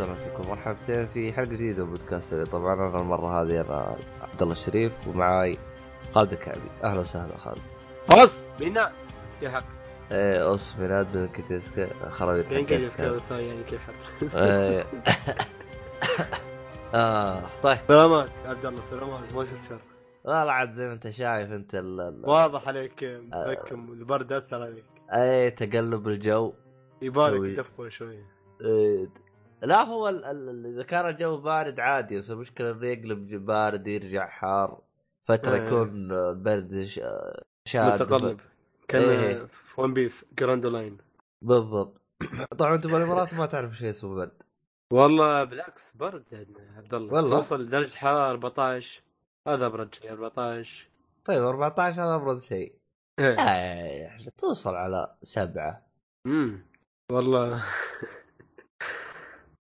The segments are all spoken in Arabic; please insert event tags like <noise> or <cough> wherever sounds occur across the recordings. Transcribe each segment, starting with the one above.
السلام عليكم مرحبتين في حلقة جديدة من بودكاست طبعا أنا المرة هذه أنا عبد الله الشريف ومعاي خالد الكعبي، أهلا وسهلا خالد. خلاص. بينا يا حق. إيه أوس بناد كتيسك خرابيط كان حقتك. كيف كذا يعني. <laughs> آه طيب. سلامات يا عبد الله سلامات. ما شفت شر. والله عاد زي ما أنت شايف أنت ال... ال- واضح عليك متذكم البرد أثر عليك. أي تقلب الجو. يبالك سوي. تدفى شوي. إيه. لا هو ال... ال... إذا كان الجو بارد عادي بس المشكلة إنه يقلب بارد يرجع حار فترة إيه. يكون البرد ش... شاد متقلب كان إيه. في One Piece Grand Line بالضبط. <coughs> طبعا أنت بالإمارات ما تعرف شيء اسمه برد والله بالعكس برد يا عبد الله. والله؟ توصل درجة حرارة 14 هذا أبرد شيء 14 طيب 14 هذا أبرد شيء. إيه. آه، إحنا توصل على سبعة. امم والله. <laughs>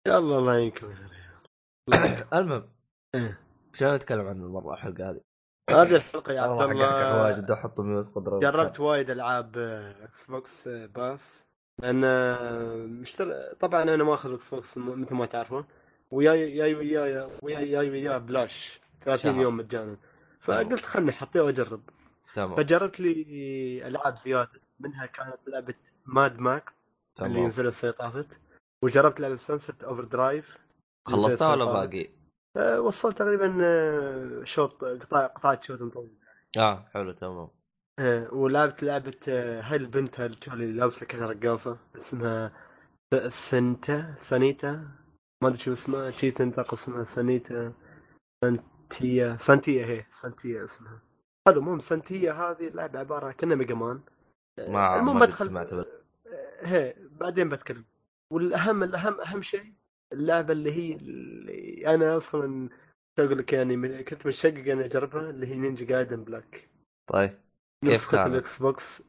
يلا الله يعينكم <coughs> المهم إيه. شو نتكلم عنه المرة الحلقة هذه؟ هذه الحلقة يا عبد الله. واجد أحط mute قدرة جربت وايد ألعاب Xbox Pass لأن آه، مشتر... طبعا أنا ماخذ Xbox مثل ما تعرفون. وياي ياي وياي وياي ياي وياي بلاش. 30 شهر. يوم مجانا. فقلت خلني احطيه وأجرب. تمام. فجربت لي ألعاب زيادة. منها كانت لعبة Mad Max اللي نزلت السنة طافت وجربت لعبة Sunset Overdrive خلصتها ولا باقي؟ أه وصلت تقريبا آه، شوط قطاع قطاع شوط طويل آه حلو تمام. إيه، ولعبت لعبة آه، هاي البنت هاي اللي لابسة كذا رقاصة اسمها سنتا سانيتا ما أدري شو اسمها شي تنطق اسمها سانيتا سانتيا سانتيا هي سانتيا اسمها. حلو المهم سانتيا هذه اللعبة عبارة كأنها Mega Man. ما المهم بدخل سمعت هي بعدين بتكلم. والأهم الأهم أهم شيء اللعبة اللي هي اللي أنا أصلا أقول لك يعني كنت متشقق إني أجربها اللي هي Ninja Gaiden Black. طيب كيف كانت؟ ال X box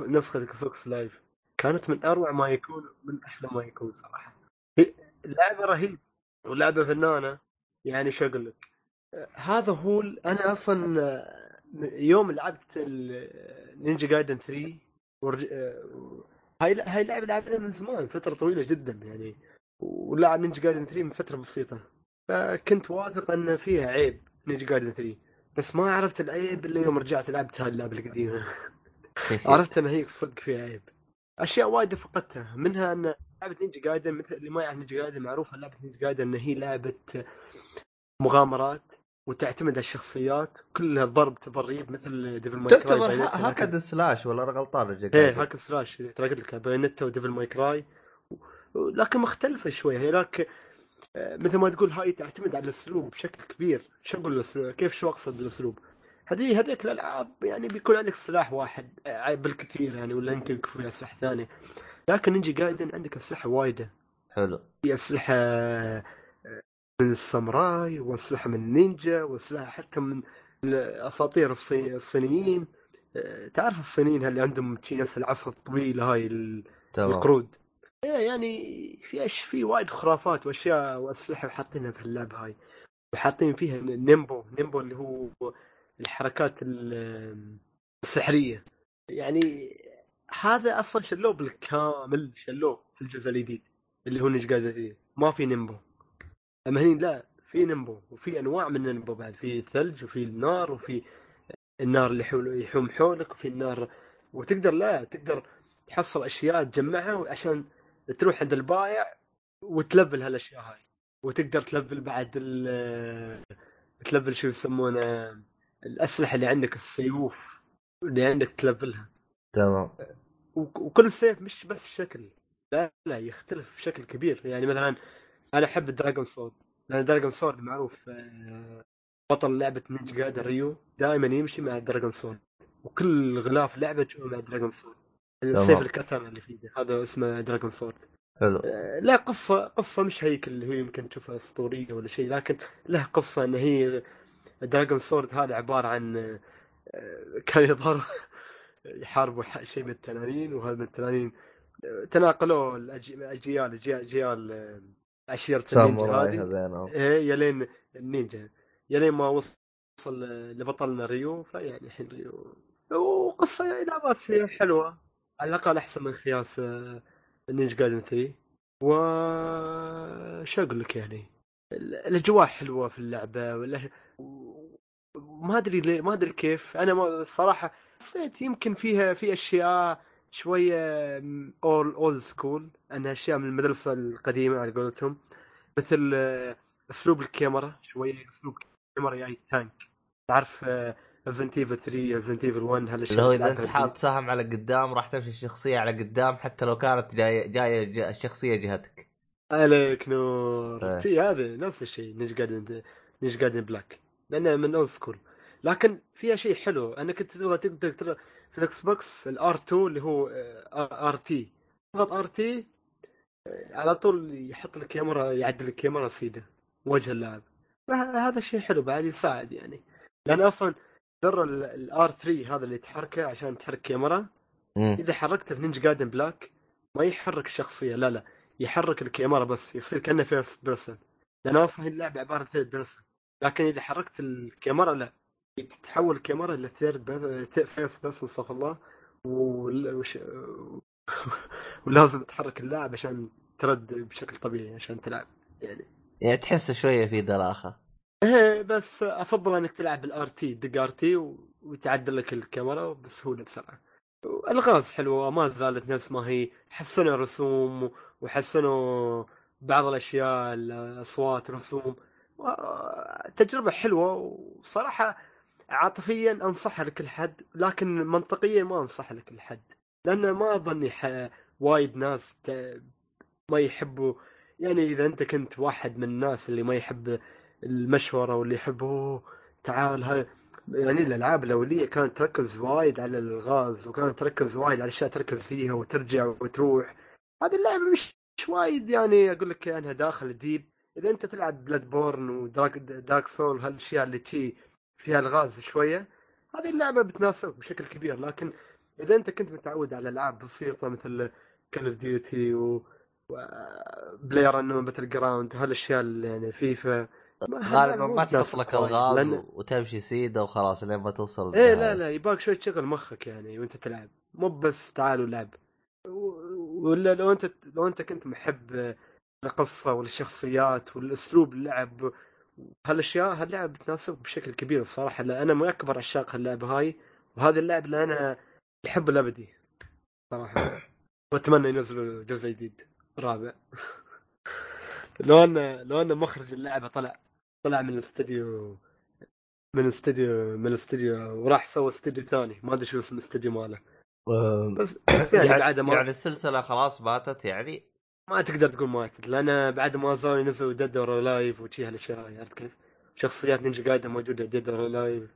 نسخة ال Xbox Live. كانت من أروع ما يكون من أحلى ما يكون صراحة. هي لعبة رهيب ولعبة فنانة. يعني شو أقول لك؟ هذا هو أنا أصلا يوم لعبت نينجا جايدن 3 ورج... هاي هاي لعبة لعبنا من زمان فترة طويلة جدا يعني ولعب نينجا جايدن 3 من فترة بسيطة. فكنت واثق إن فيها عيب نينجا جايدن 3 بس ما عرفت العيب إلا يوم رجعت لعبت هاي اللعبة القديمة. <laughs> عرفت إن هي صدق فيها عيب. أشياء وايد فقدتها منها إن لعبة Ninja Gaiden مثل اللي ما يعرف Ninja Gaiden معروفة لعبة Ninja Gaiden إن هي لعبة مغامرات. وتعتمد على الشخصيات كلها ضرب تضريب مثل Devil May Cry تعتبر Bayonetta، ه- لكن- هكذا slash ولا أنا غلطان إيه جاي؟ hack slash. ترى قلت لك Bayonetta و Devil May Cry لكن مختلفة شوية هناك آه، مثل ما تقول هاي تعتمد على الأسلوب بشكل كبير. شو أقول؟ كيف شو أقصد بالأسلوب؟ هذه هذيك الألعاب يعني بيكون عندك سلاح واحد آه، بالكثير يعني ولا يمكن يكون فيها اسلحه ثانية لكن نينجا جايدن عندك اسلحه وايدة. حلو. في اسلحه آه، من الساموراي واسلحه من النينجا واسلحه حتى من اساطير الصي- الصينيين. آه، تعرف الصينيين اللي عندهم شي نفس العصا الطويله هاي القرود؟ إيه يعني في إيش في وايد خرافات وأشياء وأسلحة حاطينها في اللعبه هاي. وحاطين فيها نينبو نينبو اللي هو الحركات ال- السحرية. يعني هذا أصلا شلوه بالكامل شلوه في الجزء الجديد اللي هو فيه. ما في نينبو. أما هني لا في نينبو وفي أنواع من النينبو بعد في الثلج وفي النار وفي النار اللي حول يحوم حولك وفي النار وتقدر لا تقدر تحصل أشياء تجمعها عشان تروح عند البايع وتلفل هالأشياء هاي. وتقدر تلفل بعد ال <hesitation> تلفل شو يسمونه الأسلحة اللي عندك السيوف اللي عندك تلفلها تمام. وك- وكل سيف مش بس شكل لا لا يختلف بشكل كبير. يعني مثلا أنا أحب ال Dragon Sword لأن Dragon Sword معروف آه، بطل لعبة Ninja Gaiden ريو دائما يمشي مع ال Dragon Sword وكل غلاف لعبة تشوفه مع ال Dragon Sword السيف. الكتر اللي فيه هذا اسمه Dragon Sword حلو. آه، لا قصة قصة مش هيك اللي هو يمكن تشوفها أسطورية ولا شيء لكن له قصة إن هي Dragon Sword هذا عبارة عن آه، كان يظهر <laughs> يحاربوا شيء من التنانين وهذا من التنانين تناقلوا الاجيال أجيال أجيال عشيرة النينجا ساموراي هذه. هذين إيه يلين النينجا. يلين ما وصل لبطلنا ريو فيعني الحين ريو. وقصة يعني لا بأس فيها حلوة. على الأقل أحسن من خياس Ninja Gaiden 3 وش أقول لك يعني؟ ال- الأجواء حلوة في اللعبة ولا ما أدري ما أدري كيف. أنا الصراحه حسيت يمكن فيها في أشياء شوية old old school أنها أشياء من المدرسة القديمة على قولتهم. مثل آه، أسلوب الكاميرا. شوية أسلوب الكاميرا يعني تانك تعرف ريزنت ايفل 3 ريزنت ايفل 1 هالأشياء اللي هو إذا أنت حاط سهم على قدام راح تمشي الشخصية على قدام حتى لو كانت جاية جاية جا- الشخصية جهتك. عليك نور. شي هذا نفس الشيء Ninja Gaiden Ninja Gaiden Black لأنه من old school لكن فيها شيء حلو. أنا كنت تبغى تقدر في ال Xbox ال R 2 اللي هو RT تضغط RT على طول يحط لك كاميرا يعدل الكاميرا سيدة وجه اللاعب. هذا شيء حلو بعد يساعد يعني. لأن أصلا زر ال R 3 هذا اللي تحركه عشان تحرك كاميرا. مم. إذا حركته في Ninja Gaiden Black ما يحرك الشخصيه لا لا يحرك الكاميرا بس يصير كأنه first person لأن أصلا اللعبة عبارة عن third person لكن إذا حركت الكاميرا لا. تتحول الكاميرا إلى third first person استغفر الله. وش... <laughs> ولازم تحرك اللاعب عشان ترد بشكل طبيعي عشان تلعب يعني. يعني تحس شوية في دلاخه إيه بس أفضل إنك تلعب بال RT دق RT وتعدل لك الكاميرا بسهوله بسرعة. الغاز حلوة ما زالت نفس ما هي. حسنوا رسوم وحسنوا بعض الأشياء الأصوات رسوم و- تجربة حلوة وصراحة عاطفيا انصحها لكل حد لكن منطقيا ما انصحها لكل حد لأن ما أظني وايد ناس ما يحبوا يعني إذا أنت كنت واحد من الناس اللي ما يحب المشورة واللي يحبوا تعال هاي يعني الألعاب الأولية كانت تركز وايد على الغاز وكانت تركز وايد على اشياء تركز فيها وترجع وتروح. هذه اللعبة مش مش وايد يعني أقول لك أنها داخل ديب. إذا أنت تلعب Bloodborne و Dark Dark Souls هالاشياء اللي تشي فيها الغاز شوية. هذه اللعبة بتناسبك بشكل كبير لكن إذا أنت كنت متعود على ألعاب بسيطة مثل Call of Duty و PlayerUnknown's Battlegrounds هالأشياء اللي يعني فيفا غالبا ما تحط تناسبك لك وايد، الغاز لأن- وتمشي سيده وخلاص لين ما توصل إيه. لا لا يباك شوي تشغل مخك يعني وأنت تلعب. مو بس تعال ولعب. ولا لو انت لو أنت كنت محب القصة والشخصيات والأسلوب اللعب هالأشياء هاللعبه بتناسبك بشكل كبير الصراحة لأ أنا من اكبر عشاق اللعبه هاي وهذه اللعبه اللي أنا الحب الابدي صراحة. وأتمنى ينزلوا جزء جديد رابع. <laughs> لو أن لو أن مخرج اللعبة طلع طلع من الاستديو من استديو من الاستديو وراح سوى استديو ثاني ما أدري شو اسم الاستديو ماله. بس بس <coughs> يعني, ما يعني السلسلة خلاص ماتت يعني؟ ما تقدر تقول ماتت لأن بعد ما زالوا ينزلوا Dead or Alive وشي هالأشياء عرفت كيف؟ شخصيات Ninja Gaiden موجودة Dead or Alive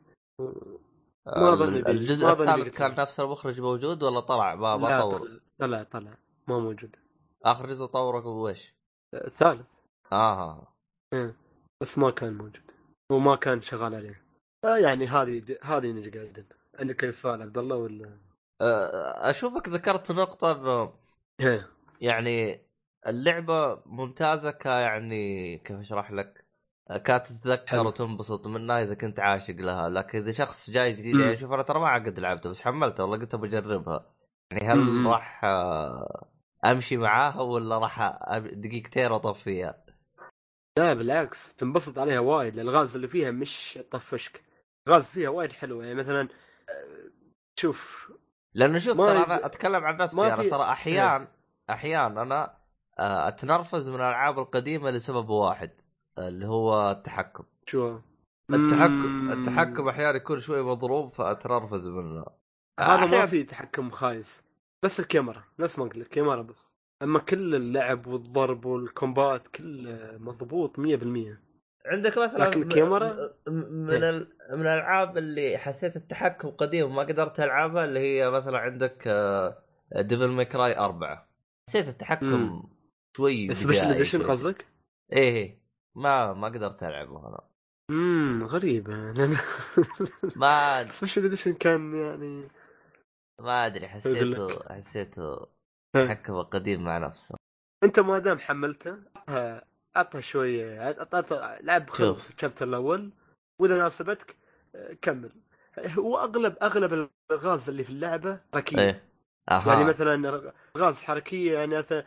ما بي- الجزء الثالث. كان نفس المخرج موجود ولا طلع ما ما طور طلع طلع ما موجود آخر جزء طوره وش؟ الثالث آه إيه. بس ما كان موجود وما كان شغال عليه آه يعني هذه هذه نينجا جايدن عندك أي سؤال عبد الله ولا؟ أه، أشوفك ذكرت نقطة إنه إيه يعني اللعبة ممتازة ك يعني كيف أشرح لك؟ كانت تتذكر حلو. وتنبسط منها إذا كنت عاشق لها لكن إذا شخص جاي جديد. يعني شوف أنا ترى ما قد لعبتها بس حملتها والله قلت بجربها يعني هل. راح أه، أمشي معاها ولا راح دقيقتين واطفيها؟ لا بالعكس تنبسط عليها وايد الغاز اللي فيها مش طفشك الغاز فيها وايد حلوة يعني مثلا آه، شوف لأنه شوف ترى أنا أتكلم عن نفسي أنا ترى أحيان أحيان أنا آه، أتنرفز من الألعاب القديمة لسبب واحد اللي هو التحكم. شو؟ التحكم. التحكم أحيانا يكون شوي مضروب فأتنرفز منه. هذا ما في تحكم خايس بس الكاميرا نفس ما قلت لك كاميرا بس. أما كل اللعب والضرب وال combat كله مضبوط 100% عندك مثلا لكن الكاميرا- من ال... من الألعاب اللي حسيت التحكم قديم وما قدرت ألعبها اللي هي مثلا عندك Devil May Cry أربعة. حسيت التحكم مم. شوي special edition. قصدك؟ إيه إيه. ما ما قدرت ألعبه أنا. امم غريبة. <laughs> لأن ما special edition كان يعني؟ ما أدري حسيته حسيته. تحكم قديم مع نفسه. أنت ما دام حملته عطها عطها شوية عطها لعب خلص الشابتر الأول وإذا ناسبتك كمل. هو أغلب أغلب الغاز اللي في اللعبة حركية. إيه. أها. يعني مثلا غاز حركية يعني مثلا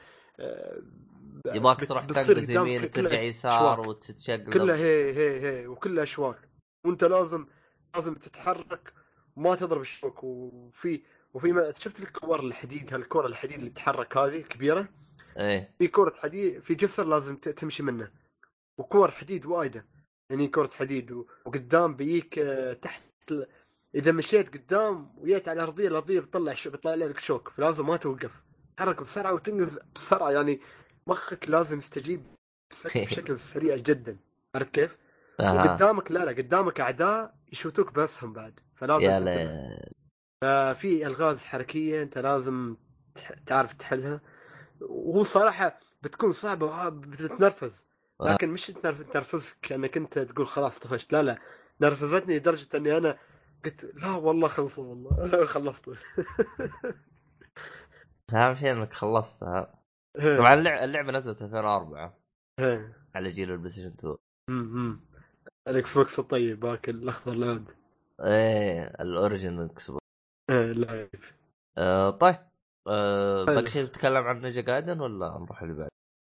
يبغاك بت- تروح تنقز يمين وترجع يسار. وتتشقلب. كلها هي هي هي وكلها أشواك. وأنت لازم لازم تتحرك. وما تضرب الشوك. وفي وفي ما شفت الكور الحديد هالكره الحديد اللي تتحرك هذه كبيرة؟ إيه. في كره حديد في جسر لازم تمشي منه. وكور حديد وايدة. يعني كره حديد. وقدام بيجيك آه، تحت إذا مشيت قدام وجيت على الأرضية الأرضية بتطلع بيطلع لك شوك. فلازم ما توقف. تحرك بسرعة وتنقز بسرعة يعني مخك لازم يستجيب <laughs> بشكل سريع جدا. عرفت كيف؟ أها وقدامك لا لا قدامك أعداء يشوتوك باسهم بعد فلازم يا. ليل. ففي ألغاز حركية أنت لازم تعرف تحلها. وهو صراحة بتكون صعبة بتتنرفز. آه. لكن مش تنرف- تنرفزك كانك أنت تقول خلاص طفشت. لا لا نرفزتني لدرجة أني أنا قلت لا والله خلصوا والله <laughs> خلصت <laughs> اهم شيء انك خلصتها طبعا اللعبه, اللعبة نزلت 2004 على جيل ال PlayStation 2 امم ال Xbox الطيب باك الأخضر العود إيه ال original Xbox. إيه، لايف آه طيب. آه حلو. باقي شيء تتكلم عن Ninja Gaiden ولا نروح اللي بعد؟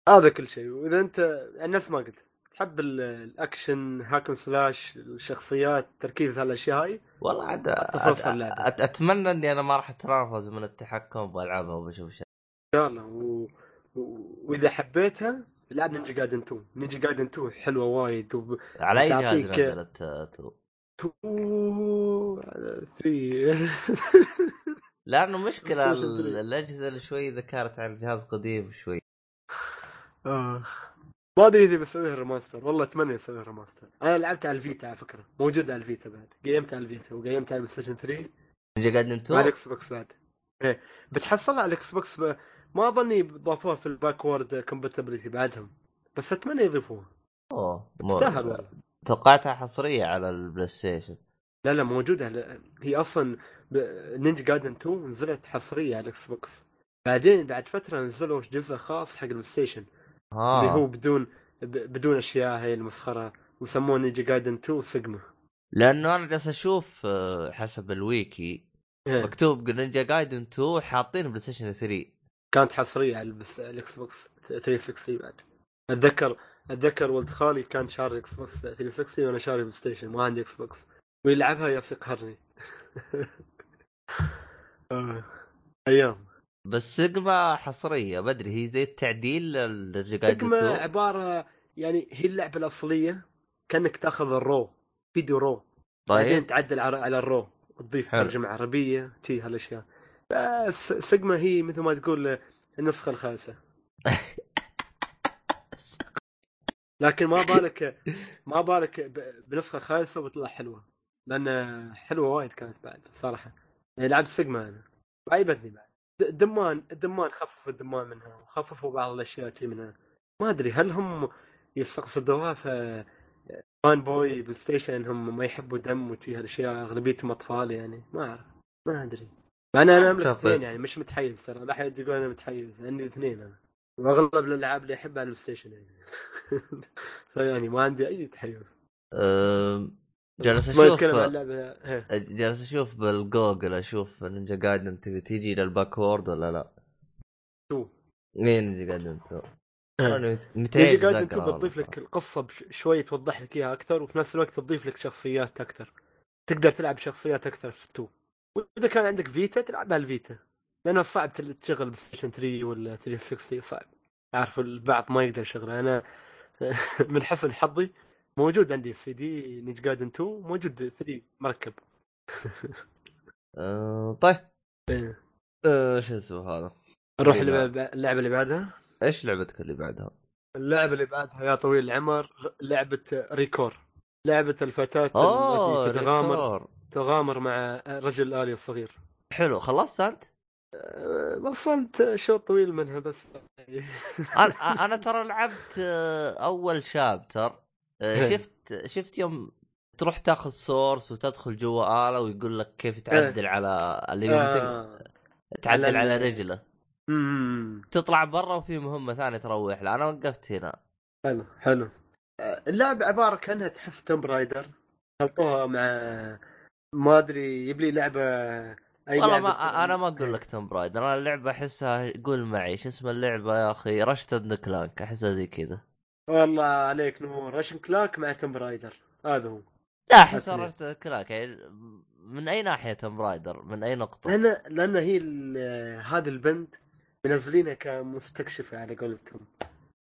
هذا كل شيء. وإذا أنت نفس ما قلت. تحب ال- ال action hack and slash الشخصيات تركيز على الأشياء هاي؟ والله عاد أت- أتمنى إني أنا ما راح اتنرفز من التحكم بالعبها وبشوف شيء. إن شاء الله. و... و... وإذا حبيتها لعب Ninja Gaiden 2 Ninja Gaiden 2 حلوة وايد و... على أي جهاز نزلت آه، تو؟ 3 <laughs> لأنه مشكلة <laughs> PlayStation 3. ال- الأجهزة اللي شوي اذا كانت على الجهاز قديم شوي. آه. ما أدري إذا بسويها remaster والله أتمنى اسويها remaster أنا لعبت على ال Vita على فكرة. موجود على ال Vita بعد. قيمت على ال Vita وقيمت على ال PlayStation 3 Ninja Gaiden مع 2 الاكس بوكس بعد. إيه. بتحصلها على ال Xbox ب... ما أظني ضافوها في ال backward compatibility بعدهم. بس أتمنى يضيفوها. أوه. تستاهل والله. توقعتها حصرية على ال PlayStation لا لا موجودة. على... هي أصلا ب... Ninja Gaiden 2 نزلت حصرية على ال Xbox بعدين بعد فترة نزلوا جزء خاص حق ال PlayStation اللي هو بدون. بدون أشياء هي المسخرة وسموه Ninja Gaiden 2 سيجما لأنه أنا جالس أشوف آه، حسب الويكي إيه. مكتوب Ninja Gaiden 2 حاطين PlayStation 3 كانت حصرية على. ال Xbox 360 بعد أتذكر أتذكر ولد خالي كان شاري Xbox 360 وأنا شاري PlayStation ما عندي Xbox ويلعبها يا يقهرني <laughs> آه. أيام بس سيجما حصرية بدري هي زي التعديل سيجما 2 عبارة يعني هي اللعبة الأصلية كأنك تأخذ ال raw video raw. بعدين طيب. تعدل على ال raw وتضيف حلو. ترجمة عربية تي هالأشياء. بس سيجما هي مثل ما تقول النسخة الخايسة <laughs> لكن ما بالك ما بالك بنسخة خايسة وبتطلع حلوة. لأن حلوة وايد كانت بعد صراحة. يعني لعبت سيجما أنا. وعيبتني بعد. دمان الدمان خففوا الدمان منها وخففوا بعض الأشياء تي منها. ما أدري هل هم يستقصدوها في fanboy PlayStation هم ما يحبوا دم وتي هالأشياء أغلبيتهم أطفال يعني؟ ما أعرف ما أدري. مع ان أنا أملك. اثنين يعني مش متحيز ترى لا أحد يقول أنا متحيز عندي اثنين أنا. وأغلب الألعاب اللي أحبها على ال PlayStation يعني. <laughs> فيعني ما عندي أي تحيز. جالس أشوف إيه. جالس أشوف بالجوجل أشوف Ninja Gaiden تبي تيجي لل backward ولا لا؟ شو؟ Ninja Gaiden 2 إيه. أنا مت- نيجي متعيد قاعد أقرأ انت بتضيف والله. لك القصة بش- شوي توضح لك إياها أكثر وفي نفس الوقت تضيف لك شخصيات أكثر تقدر تلعب شخصيات أكثر في 2 وإذا كان عندك Vita تلعب على ال Vita لأنه صعب تشغل PlayStation 3 ولا 360 صعب أعرف البعض ما يقدر يشغله أنا <laughs> من حسن حظي موجود عندي ال CD Ninja Gaiden 2 موجود 3 مركب <laughs> أه، طيب شو اسمه هذا؟ نروح اللعبة اللي بعدها إيش لعبتك اللي بعدها؟ اللعبة اللي بعدها يا طويل العمر لعبة ريكور لعبة الفتاة اوه التي تتغامر ريكور. تغامر مع رجل آلي الصغير حلو خلصت انت؟ أه، وصلت شوط طويل منها بس <laughs> أنا ترى لعبت آه، أول شابتر آه،. شفت شفت يوم تروح تاخذ source وتدخل جوا آلة ويقول لك كيف تعدل على اللي آه. تعدل على رجله. أمم. تطلع برا وفي مهمة ثانية تروح له. أنا وقفت هنا. حلو حلو. أه، اللعبة عبارة كأنها تحس Tomb Raider خلطوها مع ما أدري يبلي لعبة أي والله لعبة- ما أنا ما أقول إيه. لك Tomb Raider أنا اللعبة أحسها قول معي شو اسم اللعبة يا أخي؟ Ratchet and Clank أحسها زي كذا. والله عليك نور. Ratchet and Clank مع Tomb Raider هذا هو. لا. Ratchet and Clank يعني من أي ناحية Tomb Raider؟ من أي نقطة؟ لأن لأن هي هذه البنت منزلينها كمستكشفة على قولتهم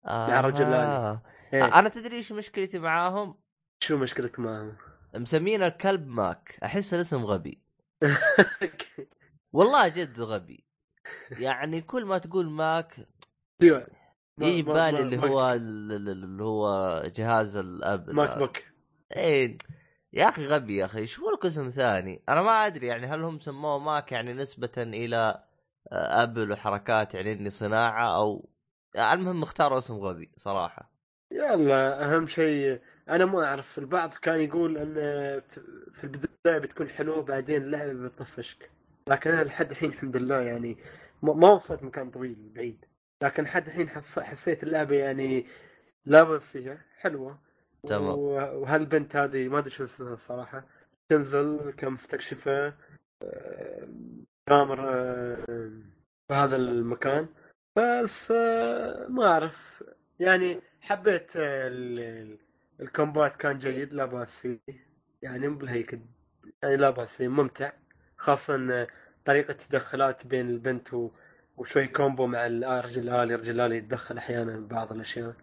مع رجل آه. إيه. أنا تدري إيش مشكلتي معاهم؟ شو مشكلتك معهم؟ مسمين الكلب Mack. أحس الاسم غبي. <laughs> والله جد غبي. يعني كل ما تقول Mack أيوه. يجي بالي اللي هو ال- ال- اللي هو جهاز ال Apple MacBook إيه يا أخي غبي يا أخي شوفوا لك اسم ثاني. أنا ما أدري يعني هل هم سموه Mack يعني نسبة إلى آه، Apple وحركات يعني إني صناعة أو المهم اختاروا اسم غبي صراحة. يلا أهم شيء أنا ما أعرف البعض كان يقول إن في البداية بتكون حلوة بعدين اللعبه بتطفشك. لكن أنا لحد الحين الحمد لله يعني ما وصلت مكان طويل بعيد. لكن لحد الحين حس... حسيت اللعبة يعني لا بأس فيها حلوة. تمام. و- وهالبنت هذه ما أدري شو اسمها الصراحة. تنزل كمستكشفه آه، تامر آه، في هذا المكان. بس آه، ما أعرف. يعني حبيت آه، ال- ال- الكومبات كان جيد لا بأس فيه. يعني مو بالهيك يعني لا بأس فيه ممتع. خاصة آه، طريقة التدخلات بين البنت و... وشوي combo مع الرجل الآلي الرجل الآلي يتدخل أحيانا ببعض الأشياء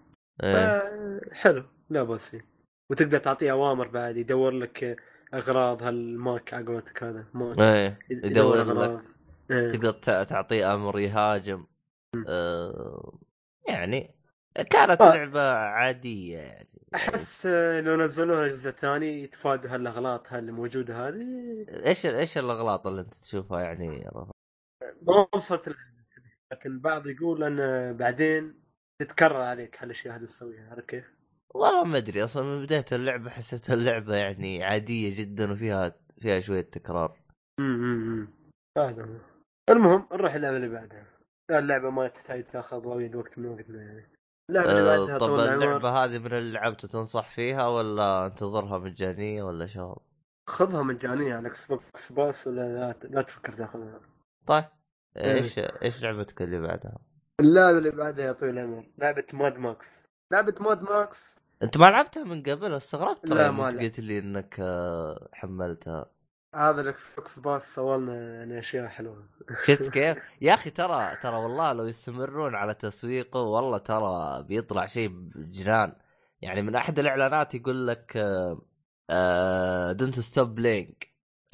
إيه آه، حلو لا بأس فيه وتقدر تعطيه أوامر بعد يدور لك آه، أغراض هال Mack على قولتك هذا Mack إيه يدور لك أغراض. إيه. تقدر تع- تعطيه أمر يهاجم آه يعني كانت آه. لعبة عادية يعني أحس آه، لو نزلوها جزء ثاني يتفادوا هالأغلاط هاللي موجودة هذه إيش إيش الأغلاط اللي أنت تشوفها يعني رفع؟ ما وصلت. لكن بعض يقول إن بعدين تتكرر عليك هالأشياء هذه تسويها عارف كيف؟ والله ما أدري أصلا من بداية اللعبة حسيت اللعبة يعني عادية جدا وفيها فيها شوية تكرار. امم هذا هو المهم نروح اللعبة اللي بعدها. اللعبة ما تحتاج تاخذ وايد وقت من وقتنا يعني. اللعبة اللي أه بعدها طب اللعبة هذه من اللي لعبته تنصح فيها ولا انتظرها مجانية ولا شو خذها مجانية على Xbox Pass ولا لا, لا تفكر تاخذها. طيب. إيش إيش لعبتك اللي بعدها؟ اللعبة اللي بعدها يا طويل العمر لعبة Mad Max. لعبة Mad Max؟ أنت ما لعبتها من قبل؟ استغربت لا، ترى ما. قلت لي إنك آه، حملتها. هذا ال Xbox Pass سوالنا يعني أشياء حلوة. شفت <laughs> كيف؟ يا أخي ترى ترى والله لو يستمرون على تسويقه والله ترى بيطلع شيء بجنان يعني من أحد الإعلانات يقول لك don't stop playing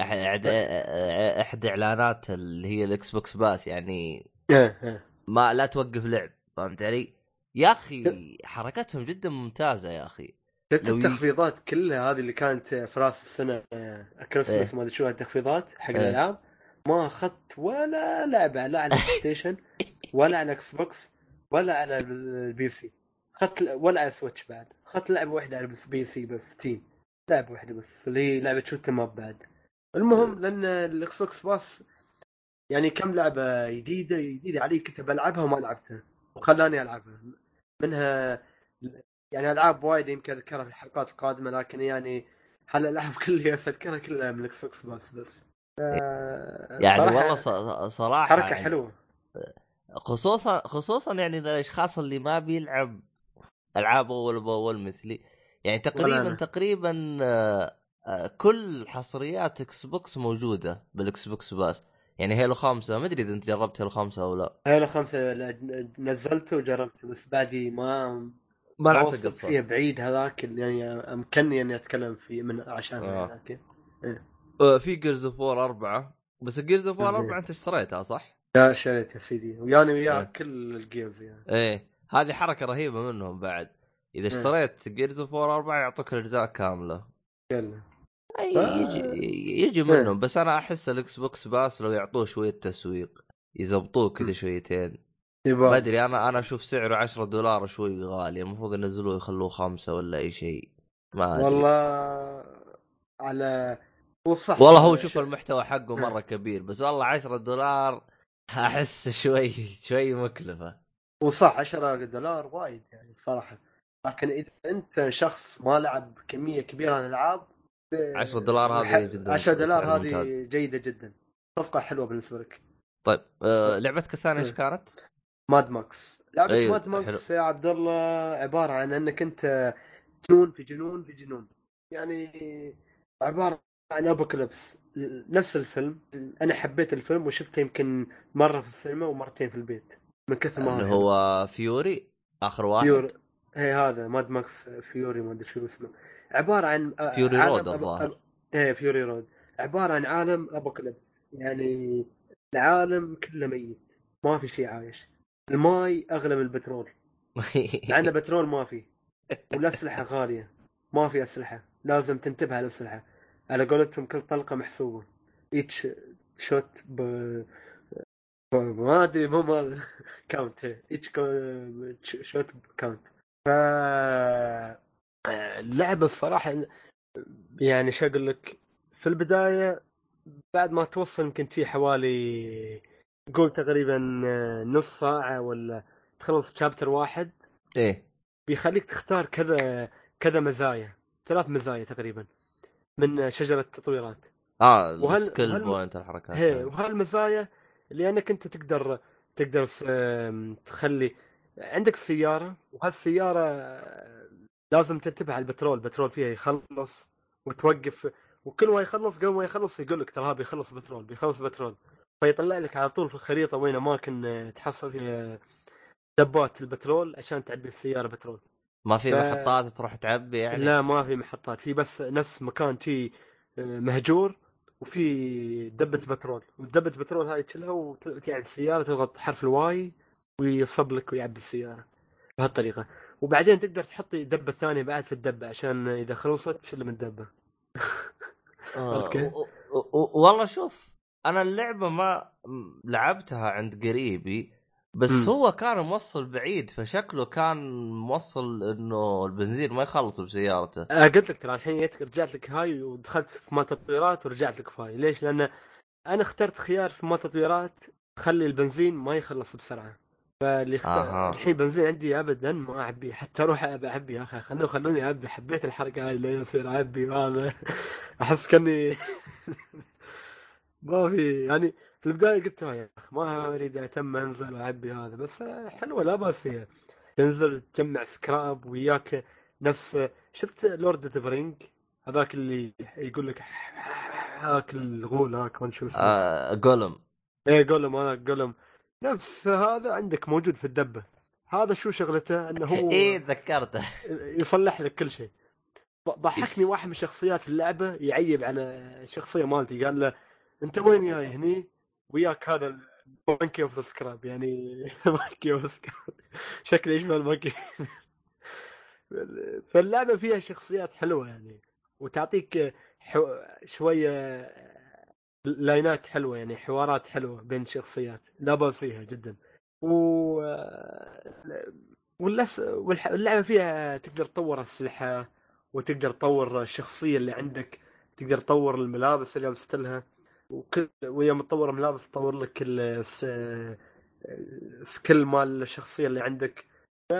احد آه، أحد إعلانات اللي هي ال Xbox Pass يعني إيه إيه. ما لا توقف لعب فهمت علي؟ يا أخي حركتهم جدا ممتازة يا أخي. شفت ي- التخفيضات كلها هذه اللي كانت في راس السنة آه، كريسماس إيه. ما أدري شو التخفيضات حق إيه. الألعاب ما أخذت ولا لعبة لا على Station ولا على Xbox ولا على ال PC أخذت ولا على Switch بعد. أخذت لعبة واحدة على ال PC ب Steam لعبة واحدة بس اللي هي لعبة shoot 'em up بعد. المهم لأن ال Xbox Pass يعني كم لعبة جديدة جديدة علي كنت بلعبها وما لعبتها وخلاني ألعبها. منها يعني ألعاب وايد يمكن أذكرها في الحلقات القادمة لكن يعني هالالعاب <laughs> كلها أذكرها كلها من ال Xbox Pass بس. آه، يعني والله صراحة حركة يعني حلوة. خصوصا خصوصا يعني الأشخاص اللي ما بيلعب ألعاب أول بأول مثلي يعني تقريبا. تقريبا كل حصريات Xbox موجودة بال Xbox Pass يعني Halo خمسة ما أدري إذا أنت جربت Halo خمسة أو لا. Halo خمسة نزلته وجربته بس بعدي ما ما لعبت القصة. فيه بعيد هذاك اللي يعني أمكنني إني أتكلم فيه من عشان آه. لكن آه، في Gears of War أربعة. بس Gears of War. أربعة أنت اشتريتها صح؟ لا شريت يا سيدي. وياني إيه. وياه كل ال Gears يعني. إيه. هذه حركة رهيبة منهم بعد. إذا إيه. اشتريت Gears of War أربعة يعطوك الأجزاء كاملة. يلا. ف- يجي يجي إيه. منهم بس أنا أحس ال Xbox Pass لو يعطوه شوية تسويق يزبطوه كذا شويتين. ما أدري أنا أنا أشوف سعره 10 دولار شوي غالي المفروض ينزلوه يخلوه خمسة ولا أي شيء ما أدري. والله على هو صح والله هو شوف المحتوى حقه إيه. مرة كبير بس والله 10 دولار <laughs> أحس شوي شوي مكلفة. هو صح 10 دولار وايد يعني صراحة. لكن إذا أنت شخص ما لعب كمية كبيرة من الألعاب 10 دولار هذه جدا 10 دولار هذه. جيدة جدا. صفقة حلوة بالنسبة لك. طيب آه لعبتك الثانية إيش إيه. كانت؟ Mad Max. لعبة أيوة، Mad Max يا عبد الله عبارة عن إنك أنت جنون في جنون في جنون. يعني عبارة عن apocalypse. نفس الفيلم. أنا حبيت الفيلم وشفته يمكن مرة في السينما ومرتين في البيت من كثر ما اللي. هو Fury آخر واحد؟ Fury. هي هذا Mad Max Fury ما أدري شو اسمه. عبارة عن Fury عالم Road الظاهر. إيه Fury Road عبارة عن عالم apocalypse يعني العالم كله ميت. ما في شيء عايش. الماي أغلى من البترول. مع <laughs> بترول ما في. والأسلحة غالية. ما في أسلحة. لازم تنتبه على الأسلحة. على قولتهم كل طلقة محسوبة. each shot ب ما أدري مو ما count each shot count ف اللعبة الصراحة يعني شو أقول لك في البداية بعد ما توصل يمكن في حوالي قول تقريبا نص ساعة ولا تخلص chapter واحد إيه بيخليك تختار كذا كذا مزايا ثلاث مزايا تقريبا من شجرة التطويرات آه وهل- ال skill وهل- point الحركات هي هذه. وهالمزايا اللي انك أنت تقدر تقدر تخلي عندك سيارة وهالسيارة لازم تنتبه على البترول. البترول فيها يخلص وتوقف وكل ما يخلص قبل ما يخلص يقول لك ترى بيخلص بترول بيخلص بترول. فيطلع لك على طول في الخريطة وين أماكن آه، تحصل فيها دبات البترول عشان تعبي السياره بترول. ما في ف- محطات تروح تعبي يعني؟ لا ما في محطات. في بس نفس مكان تي مهجور وفي دبة بترول. ودبة بترول هاي تشيلها وت- يعني السيارة تضغط حرف ال Y ويصب لك ويعبي السيارة بهالطريقة. وبعدين تقدر تحطي دبة ثانية بعد في الدبة عشان إذا خلصت تشيل من الدبة. آه، والله شوف أنا اللعبة ما م- لعبتها عند قريبي بس مم. هو كان موصل بعيد فشكله كان موصل إنه البنزين ما يخلص بسيارته. آه، قلت لك ترى الحين جيتك رجعت لك هاي ودخلت في مال تطويرات ورجعت لك في هاي. ليش؟ لأن أنا اخترت خيار في مال تطويرات تخلي البنزين ما يخلص بسرعة. فاللي اخت... أها. الحين بنزين عندي ابدا ما اعبيه حتى أروح اعبي يا أخي. خلوني خلوني اعبي حبيت الحركه هاي اللي يصير اعبي وهذا. <laughs> أحس كاني <laughs> ما في يعني في البداية قلت "آه يا أخي ما أريد اهتم انزل واعبي هذا. بس حلوة لا بأس فيها تنزل تجمع سكراب وياك نفس شفت Lord of Ring هذاك اللي يقول لك هاك الغول هاك ما شو اسمه. آه Gollum إيه Gollum أنا Gollum نفس هذا عندك موجود في الدبة. هذا شو شغلته؟ إنه هو إيه تذكرته يصلح لك كل شيء. ضحكني واحد من شخصيات اللعبة يعيب على الشخصيه مالتي قال له أنت وين جاي هني؟ وياك هذا ال monkey of the scrap يعني monkey of scrap شكله يشبه ال monkey <laughs> فاللعبة فيها شخصيات حلوة يعني وتعطيك. شوية لاينات حلوة يعني حوارات حلوة بين الشخصيات لا بأس فيها جدا. و واللس... والح... اللعبة فيها تقدر تطور اسلحه وتقدر تطور الشخصية اللي عندك تقدر تطور الملابس اللي لبست لها وكل ويوم تطور ملابس تطور لك الس... السكيل مال الشخصية اللي عندك. ف...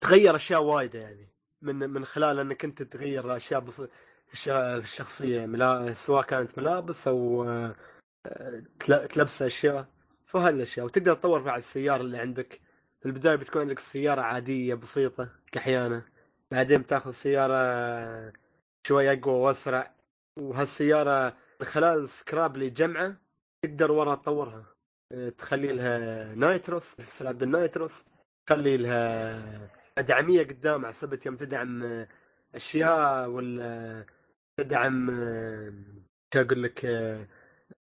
تغير أشياء وايدة يعني من من خلال إنك أنت تغير أشياء بس الش- الشخصيه ملا... سواء كانت ملابس أو آه، تل- تلبس أشياء فهالاشياء وتقدر تطور بعد السيارة اللي عندك. في البداية بتكون عندك سيارة عادية بسيطة كحيانة. بعدين بتاخذ سيارة شوي أقوى وأسرع. وهالسيارة من خلال السكراب اللي جمعه تقدر ورا تطورها. أه، تخلي لها nitrous تلعب بال nitrous تخلي لها دعميه قدام على سبت يوم تدعم أشياء ولا تدعم شو أقول لك أه،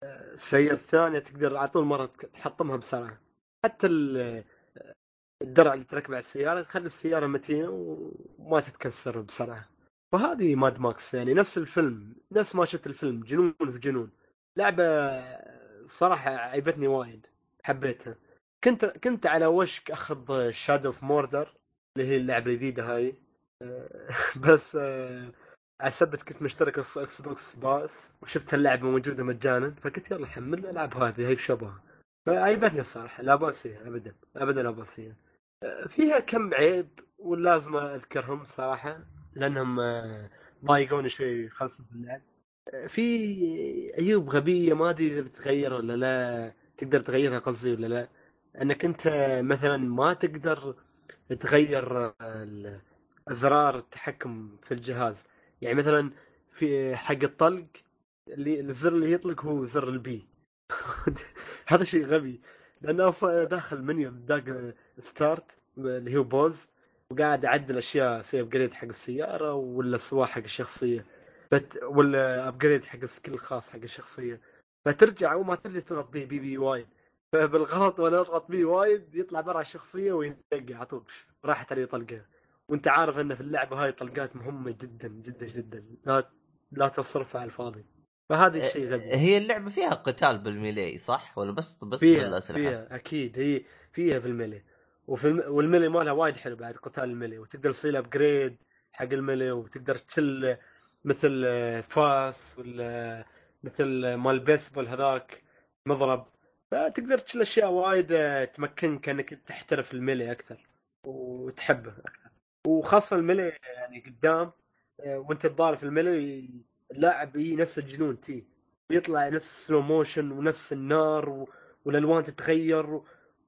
أه، السيارة الثانية تقدر على طول مرة تحطمها بسرعة. حتى ال- الدرع اللي تركبه على السيارة تخلي السيارة متينة وما تتكسر بسرعة. وهذه Mad Max يعني نفس الفيلم نفس ما شفت الفيلم جنون في جنون. لعبة صراحة عجبتني وايد حبيتها. كنت كنت على وشك أخذ Shadow of Mordor اللي هي اللعبة الجديدة هاي. <laughs> بس أه، سبت كنت مشترك في Xbox Pass وشفت اللعبة موجودة مجانا فقلت يلا أحمل ألعب هذه هيك شبهها. فعجبتني بصراحة لا بأس فيها ابدا ابدا لا بأس فيها. أه، فيها كم عيب ولازم أذكرهم صراحة لأنهم أه، ضايقوني شوي خاصة في اللعب. في عيوب غبية ما أدري إذا بتغير ولا لا تقدر تغيرها قصدي ولا لا. أنك أنت مثلا ما تقدر تغير أزرار التحكم في الجهاز. يعني مثلا في حق الطلق اللي الزر اللي يطلق هو زر ال B <laughs> هذا شيء غبي لأنه أصلا داخل منيو داق start اللي هو pause وقاعد اعدل أشياء أسوي upgrade حق السيارة ولا سواء حق الشخصية. بت... ولا upgrade حق ال skill الخاص حق الشخصية. فترجع أول ما ترجع تضغط B B B وايد. فبالغلط وأنا أضغط B وايد يطلع برا الشخصية وينتقع على طول. راحت عليه طلقة. وانت عارف ان في اللعبة هاي طلقات مهمة جدا جدا جدا. لا لا تصرفها على الفاضي. فهذا الشيء غبي. هي اللعبة فيها قتال بال melee صح؟ ولا بس بس فيها بالأسلحة؟ فيها أكيد. هي فيها في ال melee وفي الم... وال melee مالها وايد حلو بعد قتال ال melee وتقدر تسوي upgrade حق ال melee وتقدر تشل مثل آه، فاس ولا مثل مال البيسبول هذاك مضرب. فتقدر تشيل أشياء وايد آه، تمكنك إنك تحترف ال melee أكثر وتحبه أكثر. وخاصة ال melee يعني قدام آه، وانت تضارب في ال melee اللاعب هي نفس الجنون تي يطلع نفس slow motion ونفس النار. والألوان تتغير.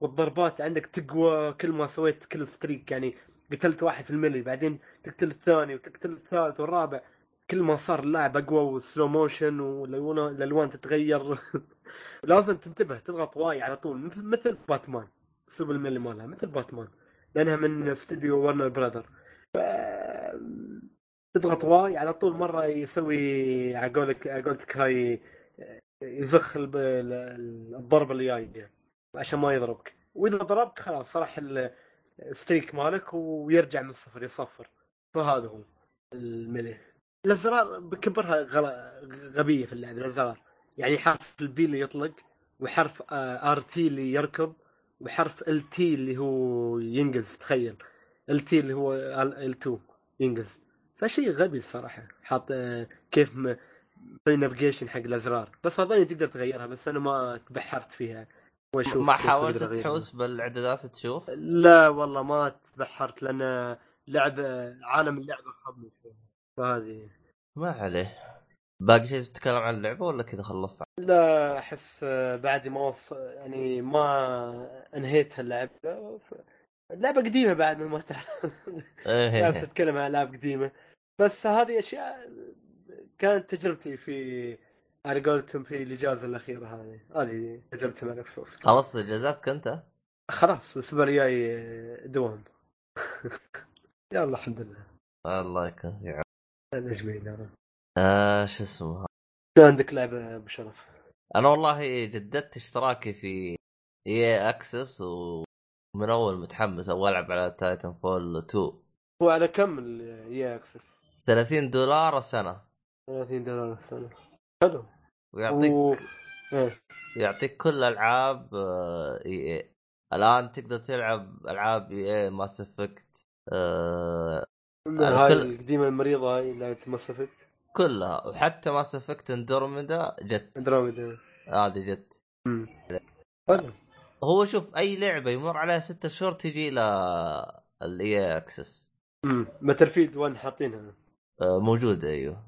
والضربات عندك تقوى كل ما سويت كل streak يعني قتلت واحد في ال melee بعدين تقتل الثاني وتقتل الثالث والرابع كل ما صار اللاعب أقوى وال slow motion والالوان الألوان تتغير <laughs> لازم تنتبه تضغط Y على طول مثل مثل باتمان أسلوب ال melee مالها مثل باتمان لأنها من استوديو Warner Brother ف... تضغط Y على طول مرة يسوي على قولك هاي يزخ الضربه اللي جاية عشان ما يضربك. وإذا ضربت خلاص راح ال- ال streak مالك ويرجع من الصفر يصفر. فهذا هو ال melee. الأزرار بكبرها. غبية في اللعبة الأزرار. يعني حرف ال B اللي يطلق وحرف RT اللي يركض. وحرف LT اللي هو ينقز تخيل. LT اللي هو L 2 ينقز فشيء غبي الصراحه حاط آه، كيف مسوي navigation حق الأزرار. بس أظني تقدر تغيرها بس أنا ما تبحرت فيها. واشوف ما حاولت. تحوس بالإعدادات تشوف؟ لا والله ما تبحرت لأن لعبة عالم اللعبة خبني شوي فهذه. ما عليه. باقي شيء تتكلم عن اللعبة ولا كذا خلصت؟ لا أحس آه، بعد ما وص... يعني ما انهيت اللعبة ف... اللعبه قديمة بعد ما تعرف ناس تتكلم عن ألعاب قديمة. بس هذه أشياء كانت تجربتي في على قولتهم في الإجازة الأخيرة هذه. هذه تجربتي مع ال Xbox خلصت إجازاتك أنت؟ خلاص الأسبوع الجاي آه، دوام. <laughs> يلا الحمد لله. الله يكون في عون. نجمين يا رب. آه شو اسمه؟ شو عندك لعبة أبو شرف؟ أنا والله جددت اشتراكي في EA Access ومن أول متحمس أبغى ألعب على Titanfall 2 هو على كم ال EA Access؟ 30 دولار السنة 30 دولار السنة حلو. ويعطيك و... إيه. يعطيك كل ألعاب EA. الآن تقدر تلعب ألعاب EA Mass Effect هاي كل- القديمة المريضة هاي لعبه Mass Effect كلها وحتى Mass Effect Andromeda جت. اندروميدا هذه جت. حلو هو شوف أي لعبة يمر عليها ستة شهور تجي إلى ال EA Access امم Battlefield 1 حاطينها. موجودة أيوه.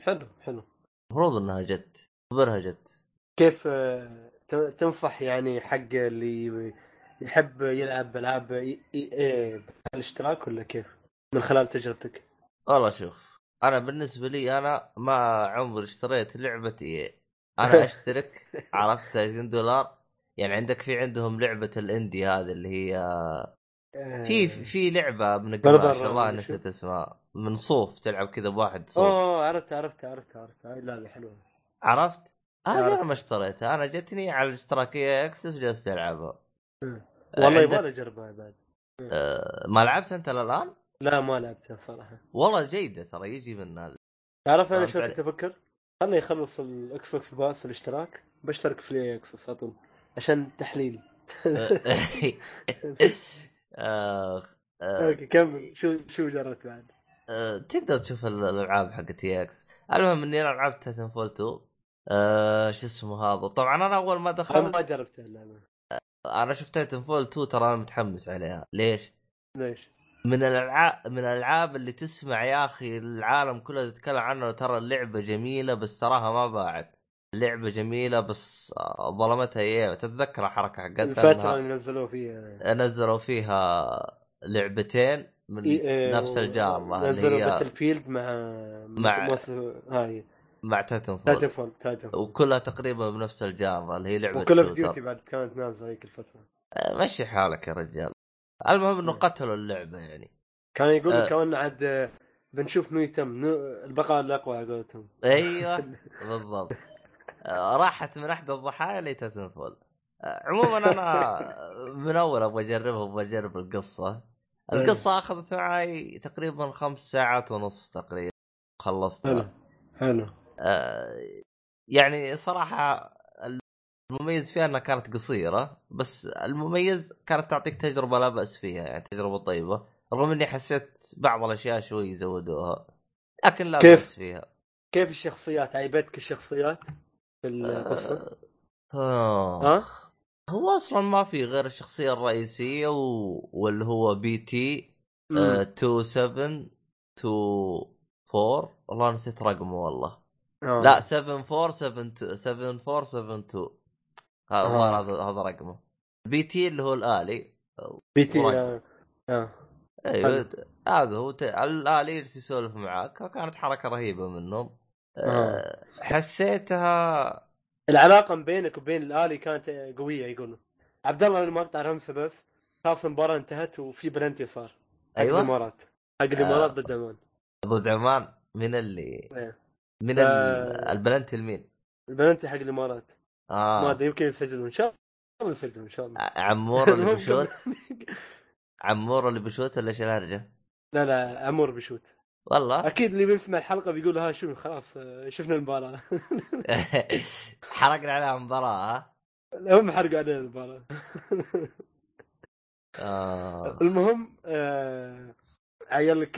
حلو حلو. المفروض إنها جت. خبرها جت. كيف آه، تنصح يعني حق اللي يحب يلعب ألعاب EA الاشتراك ولا كيف؟ من خلال تجربتك. والله شوف أنا بالنسبة لي أنا ما عمري اشتريت لعبة EA أنا <laughs> أشترك عرفت؟ 30 دولار. يعني عندك في عندهم لعبة ال indie هذه اللي هي آه، في في لعبة من قماش والله نسيت اسمها. من صوف تلعب كذا بواحد صوف. أوه عرفت عرفت عرفت عرفت. هاي لعبه حلوة. عرفت؟ هذه. أنا ما اشتريتها. أنا جتني على الاشتراك EA Access جلست ألعبها. والله عندك- يبغى أجربها بعد. آه، ما لعبت أنت الان؟ لا ما لعبتها صراحة والله جيدة ترى يجي من هذا تعرف أنا شو. كنت أفكر؟ خلني يخلص ال Xbox Pass الاشتراك بشترك في ال EA Access على طول عشان تحليل <laughs> آه، آه، okay كمل شو شو جربت بعد؟ آه، تقدر تشوف ال- الألعاب حقت EA Access المهم إني أنا لعبت Titanfall 2 آه، شو اسمه هذا طبعا أنا أول ما أنا دخلت ما جربتها اللعبة أنا شفت Titanfall 2 ترى أنا متحمس عليها ليش؟ ليش؟ من الالعاب من الألعاب اللي تسمع يا أخي العالم كله يتكلم عنه ترى اللعبة جميلة بس تراها ما باعت. لعبه جميلة بس آه، ظلمتها إيه؟ تتذكر الحركة حقتها؟ الفترة إنها اللي نزلوه فيها. نزلوا فيها لعبتين من إيه، نفس اللي نزلوا هي Battle field مع مع- هاي. مع تايتن فول فول وكلها تقريبا بنفس الجاره اللي هي لعبة وكل اوف شوتر. ديوتي بعد كانت نازلة هيك الفترة. آه، مشي حالك يا رجال. المهم إنه إيه. قتلوا اللعبة يعني. كان يقول آه. كمان عاد بنشوف مين يتم نو- البقاء الأقوى على قولتهم. أيوه <laughs> بالضبط. آه، راحت من احدى الضحايا لتايتن فول آه، عموما أنا من أول أبغى أجربها أبغى أجرب القصة. القصة أخذت معي تقريبا خمس ساعات ونص تقريبا حلو خلصتها حلو. آه، يعني صراحة المميز فيها انها كانت قصيرة بس المميز كانت تعطيك تجربة لا بأس فيها يعني تجربة طيبة رغم إني حسيت بعض الأشياء شوي زودوها لكن لا كيف؟ بأس فيها كيف الشخصيات عيبتك الشخصيات في القصة؟ آه. ها؟ هو أصلا ما في غير الشخصية الرئيسية و... واللي هو بي تي مم. آه 27 24 والله نسيت رقمه والله آه. لا 7472 7472 هذا آه. الظاهر هذا هذا رقمه BT اللي هو الآلي BT. آه. آه. أيوه هذا هو ت... الآلي يجلس يسولف معاك كانت حركة رهيبة منهم آه. آه، حسيتها العلاقة بينك وبين الآلي كانت قوية يقولوا عبد الله أنا ما أقطع رمسه بس خلاص المباراة انتهت وفي بلنتي صار أيوة. الإمارات حق الإمارات ضد عمان ضد عمان من اللي إيه. من آه. ال... البلنتي لمين؟ البلنتي حق الإمارات ما آه أدري يمكن يسجلون إن شاء الله يسجلون إن شاء الله عمور <laughs> اللي بشوت <laughs> عمور اللي بشوت ولا إيش الهرجة؟ لا لا عمور بشوت والله أكيد اللي بيسمع الحلقة بيقول ها شو خلاص آه، شفنا المباراة <laughs> حرقنا عليها مباراه ها؟ هم حرقوا علينا المباراة آه. المهم آه عيال.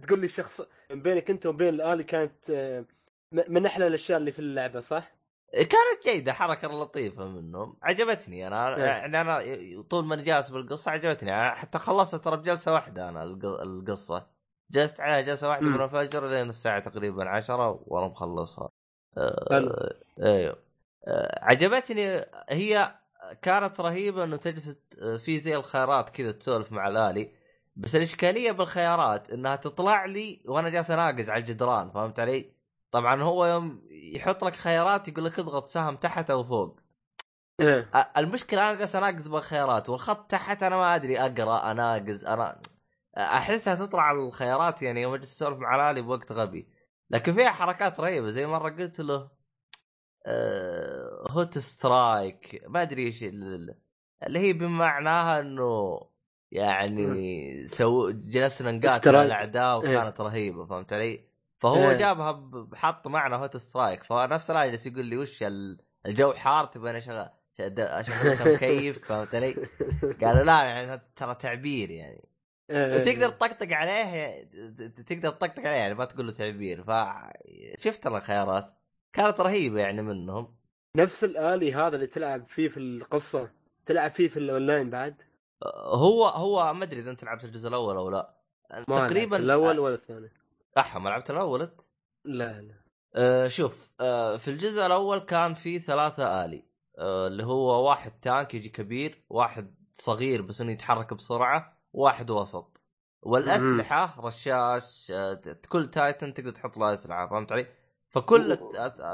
تقول لي الشخص بينك أنت وبين الآلي كانت آه من أحلى الأشياء اللي في اللعبة صح؟ كانت جيدة حركة لطيفة منهم عجبتني أنا إيه. يعني أنا طول ما أنا جالس بالقصة عجبتني أنا حتى خلصت ترى بجلسة واحدة أنا الق- القصة جلست عليها جلسة واحدة. من الفجر لين الساعة تقريبا عشرة وأنا مخلصها آه، حلو. أيوه آه، عجبتني هي كانت رهيبة إنه تجلس في زي الخيارات كذا تسولف مع الآلي بس الإشكالية بالخيارات إنها تطلع لي وأنا جالس أناقز على الجدران فهمت علي؟ طبعا هو يوم يحط لك خيارات يقول لك اضغط سهم تحت أو فوق أ- المشكلة أنا جالس أناقز بالخيارات والخط تحت أنا ما أدري أقرأ أناقز أنا احسها تطلع الخيارات يعني يوم أجلس أسولف مع الالي بوقت غبي لكن فيها حركات رهيبة زي مرة قلت له آه، hot strike ما أدري إيش ال- اللي هي بمعناها إنه يعني سو جلسنا نقاتل. الأعداء إيه. وكانت رهيبة فهمت علي؟ فهو إيه. جابها ب- حط معنا hot strike فنفس الآن جالس يقول لي وش ال- الجو حار تبغى أنا اشغل اشغل مكيف فهمت علي؟ قالوا لا يعني ترى تعبير يعني. إيه. وتقدر تطقطق عليه تقدر تطقطق عليه يعني ما تقول له تعبير. فشفت الخيارات؟ كانت رهيبة يعني منهم. نفس الآلي هذا اللي تلعب فيه في القصة تلعب فيه في الأونلاين بعد؟ هو هو ما أدري إذا أنت لعبت الجزء الأول أو لا. تقريبا الأول ولا الثاني. احا ما لعبت الأول أنت؟ لا لا. أه شوف أه في الجزء الأول كان في ثلاثة آلي. أه اللي هو واحد تانك يجي كبير واحد صغير بس إنه يتحرك بسرعة واحد وسط. والأسلحة رشاش أه كل Titan تقدر تحط له أسلحة فهمت علي؟ فكل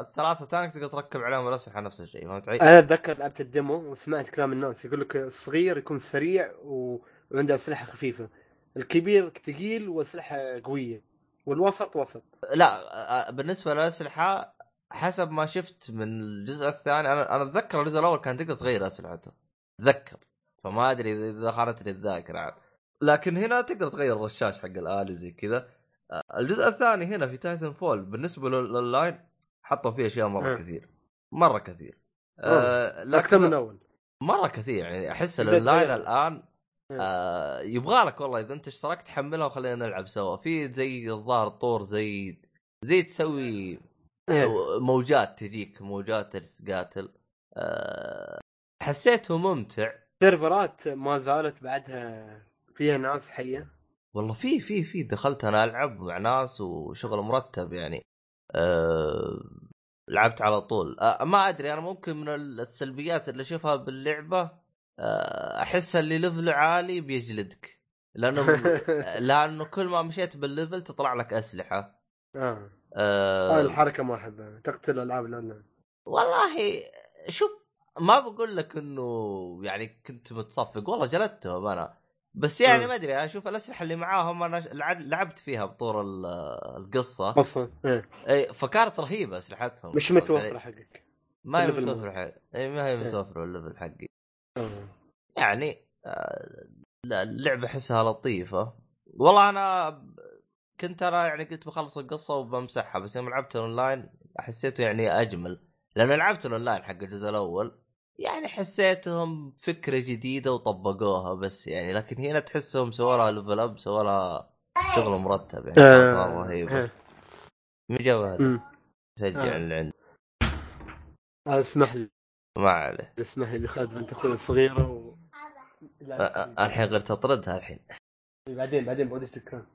الثلاثة tank تقدر تركب عليهم الأسلحة نفس الشيء فهمت علي؟ أنا أتذكر لعبت ال demo وسمعت كلام الناس يقول لك الصغير يكون سريع و... وعنده أسلحة خفيفة. الكبير ثقيل وأسلحة قوية. والوسط وسط. لا بالنسبة للأسلحة حسب ما شفت من الجزء الثاني أنا أنا أتذكر الجزء الأول كان تقدر تغير أسلحته. أتذكر. فما أدري إذا خانتني الذاكرة. عاد لكن هنا تقدر تغير الرشاش حق الالي زي كذا. الجزء الثاني هنا في Titanfall بالنسبة لل- لللاين حطوا فيه أشياء مرة. كثير. مرة كثير. آه أكثر من أول. مرة كثير. يعني أحس تغير. الآن آه يبغى لك والله إذا أنت اشتركت حملها وخلينا نلعب سوا. في زي الظاهر طور زي زي تسوي إيه. موجات تجيك موجات تقاتل أه حسيته ممتع. سيرفرات ما زالت بعدها فيها ناس حية؟ والله في في في. دخلت أنا ألعب مع ناس وشغل مرتب يعني. أه لعبت على طول. أه ما أدري أنا ممكن من السلبيات اللي أشوفها باللعبة أه أحس اللي level ه عالي بيجلدك. لأنه <laughs> لأنه كل ما مشيت بال level تطلع لك أسلحة. آه. أه. هاي الحركة ما أحبها. تقتل العاب الاونلاين والله شوف ما بقول لك إنه يعني كنت متصفق. والله جلدتهم أنا. بس يعني مم. ما أدري أشوف الأسلحة اللي معاهم أنا لعب- لعبت فيها بطور ال- القصة. قصة؟ إيه. إي فكانت رهيبة أسلحتهم. مش متوفرة؟ حقك. ما هي متوفرة حق إي ما هي إيه. متوفرة ال level حقي. آه. يعني آه، اللعبة أحسها لطيفة. والله أنا كنت أنا يعني قلت بخلص القصة وبمسحها بس يوم لعبت اونلاين حسيته يعني أجمل. لأن لعبت الأونلاين حق الجزء الأول يعني حسيتهم فكرة جديدة وطبقوها بس يعني لكن هنا تحسهم سووا لها level up سووا لها شغل مرتب يعني مره رهيبه إيه. من جو هذا. سجل آه. اللي عندي. آه، اسمح لي. ما عليه. اسمح لي دخلت بنت أخوي الصغيره و... أ- أ- الحين غير تطردها الحين. بعدين بعدين بعد تكرار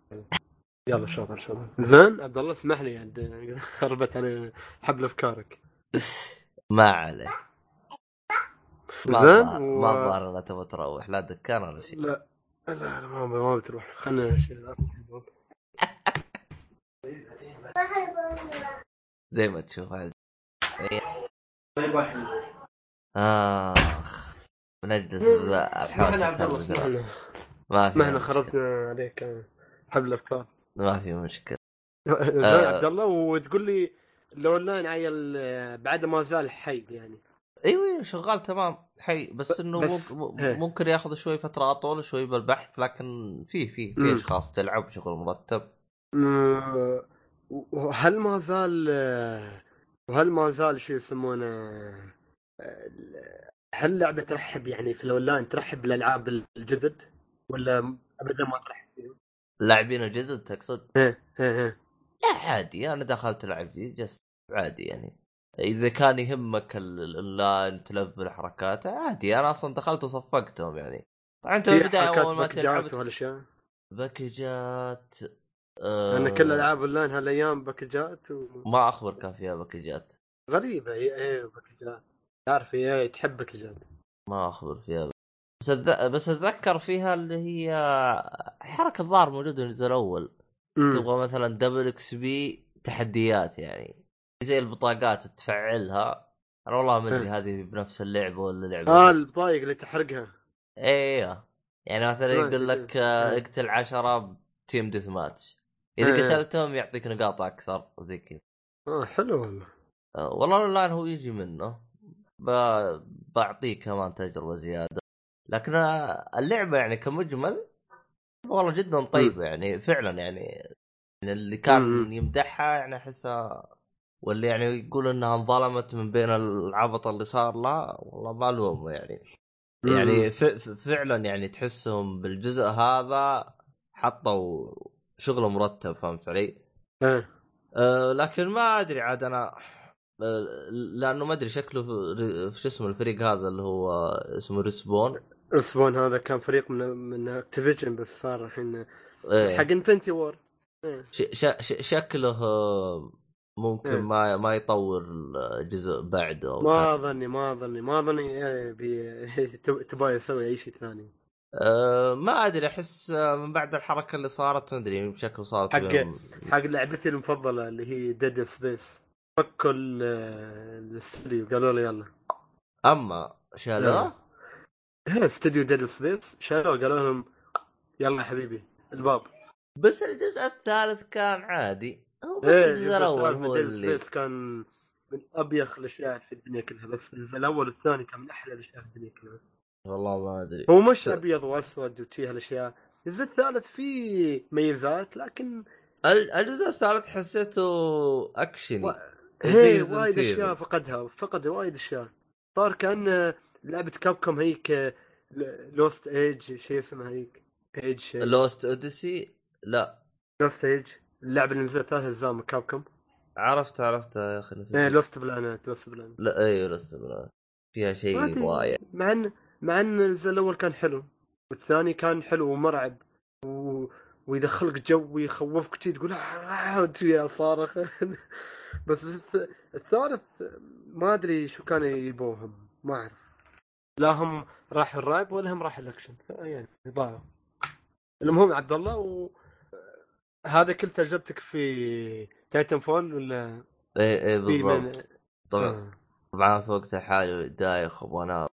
يلا شاطر شاطر زين عبد الله اسمح لي عاد خربت علي حبل أفكارك. <laughs> ما عليه. ما زين الظاهر- و- ما الظاهر انها تبغى تروح. لا دكان ولا شيء. لا لا لا ما ما بتروح خلنا شيء. <laughs> زي ما تشوف. عاد. آخ بنجلس بذا الحوسه اسمحنا عبد الله ما في مشكلة. خربنا عليك حبل افكار ما في مشكلة آه. عبد الله وتقول لي الاونلاين عيل بعد ما زال حي يعني إيوه إيوه شغال تمام حي بس إنه بس- ممكن, إيه. ممكن ياخذ شوي فترة أطول شوي بالبحث لكن في في في. أشخاص تلعب شغل مرتب وهل ما زال وهل ما زال شو يسمونه هل لعبة ترحب يعني في الأونلاين ترحب بالألعاب الجدد ولا ابدا ما ترحب فيهم؟ لاعبين الجدد تقصد؟ إيه إيه لا عادي. أنا دخلت ألعب just عادي يعني. إذا كان يهمك ال- الأونلاين تلفل حركاته عادي. أنا أصلا دخلت وصفقتهم يعني. طبعا أنت في بالبدايه حركات أول ما تلعب وهالاشياء باكجات آه لأن كل ألعاب أونلاين هالأيام باكجات و... ما اخبر كان فيها باكجات. غريبة إيه إيه باكجات. تعرف إيه تحب باكجات ما أخبر فيها بس أتذ... بس أتذكر فيها اللي هي حركة الظاهر موجودة من الجزء الأول. تبغى مثلا double XP تحديات يعني. زي البطاقات تفعلها. أنا والله ما أدري. هذه بنفس اللعبة ولا لعبة. آه البطايق اللي تحرقها. أيوه يعني مثلا يقول. لك آه،. اقتل عشرة team deathmatch اذا. قتلتهم يعطيك نقاط أكثر وزي كذا. آه حلو والله. آه، والله الاونلاين هو يجي منه. ب... بعطيك كمان تجربة زيادة. لكن اللعبة يعني كمجمل والله جدا طيبة يعني فعلا يعني يعني اللي كان. يمدحها يعني أحسها واللي يعني يقول إنها انظلمت من بين العبط اللي صار لها والله ما ألومه يعني. يعني فعلا يعني تحسهم بالجزء هذا حطوا شغل مرتب فهمت علي؟ إيه. أه لكن ما أدري عاد أنا لأنه ما أدري شكله شو اسمه الفريق هذا اللي هو اسمه Respawn Respawn هذا كان فريق من من Activision بس صار الحين إيه. حق Infinity Ward إيه. ش... ش... ش... شكله ممكن إيه. ما ما يطور الجزء بعده أو ما حاجة. ظني ما ظني ما ظني إيه بي <laughs> تب- تبغى يسوي أي شيء ثاني أه ما أدري أحس من بعد الحركة اللي صارت ما أدري بشكله صارت حق- حق لعبتي المفضلة اللي هي Dead Space فكوا ال- الاستوديو قالوا له يلا. أما شالوه إيه. إيه، استوديو Dead Space. شالوه قالوا لهم يلا حبيبي الباب. بس الجزء الثالث كان عادي. هو بس إيه الجزء الأول هو اللي. Space كان من أبيخ الأشياء في الدنيا كلها بس الجزء الأول والثاني كان من أحلى الأشياء في الدنيا كلها. والله ما أدري. هو مش أبيض وأسود وشي هالأشياء. الجزء الثالث فيه ميزات لكن ال- الجزء الثالث حسيته أكشني. و- هي وايد. أشياء فقدها فقد وايد أشياء. صار كأن لعبة Capcom هيك Lost Age شيء اسمها هيك؟ Age Lost Odyssey لا. Lost Age اللعبة اللي نزلت ثلاث اجزاء من Capcom. عرفت عرفت يا أخي نسيت. إيه Lost Planet Lost Planet لا أيوه Lost Planet. فيها شيء ضايع مع إن مع إن الجزء الأول كان حلو والثاني كان حلو ومرعب و... ويدخلك جو ويخوفك شي تقول آه صارخ <laughs> بس الث- الثالث ما أدري شو كانوا يبوهم ما أعرف. لا هم راح الرعب ولا هم راح الأكشن يعني ضاعوا المهم عبد الله و... هذا كل تجربتك في Titanfall ولا؟ اي اي في من... بالضبط. طبعا. آه. طبعا في وقت الحالي دايخ وأنا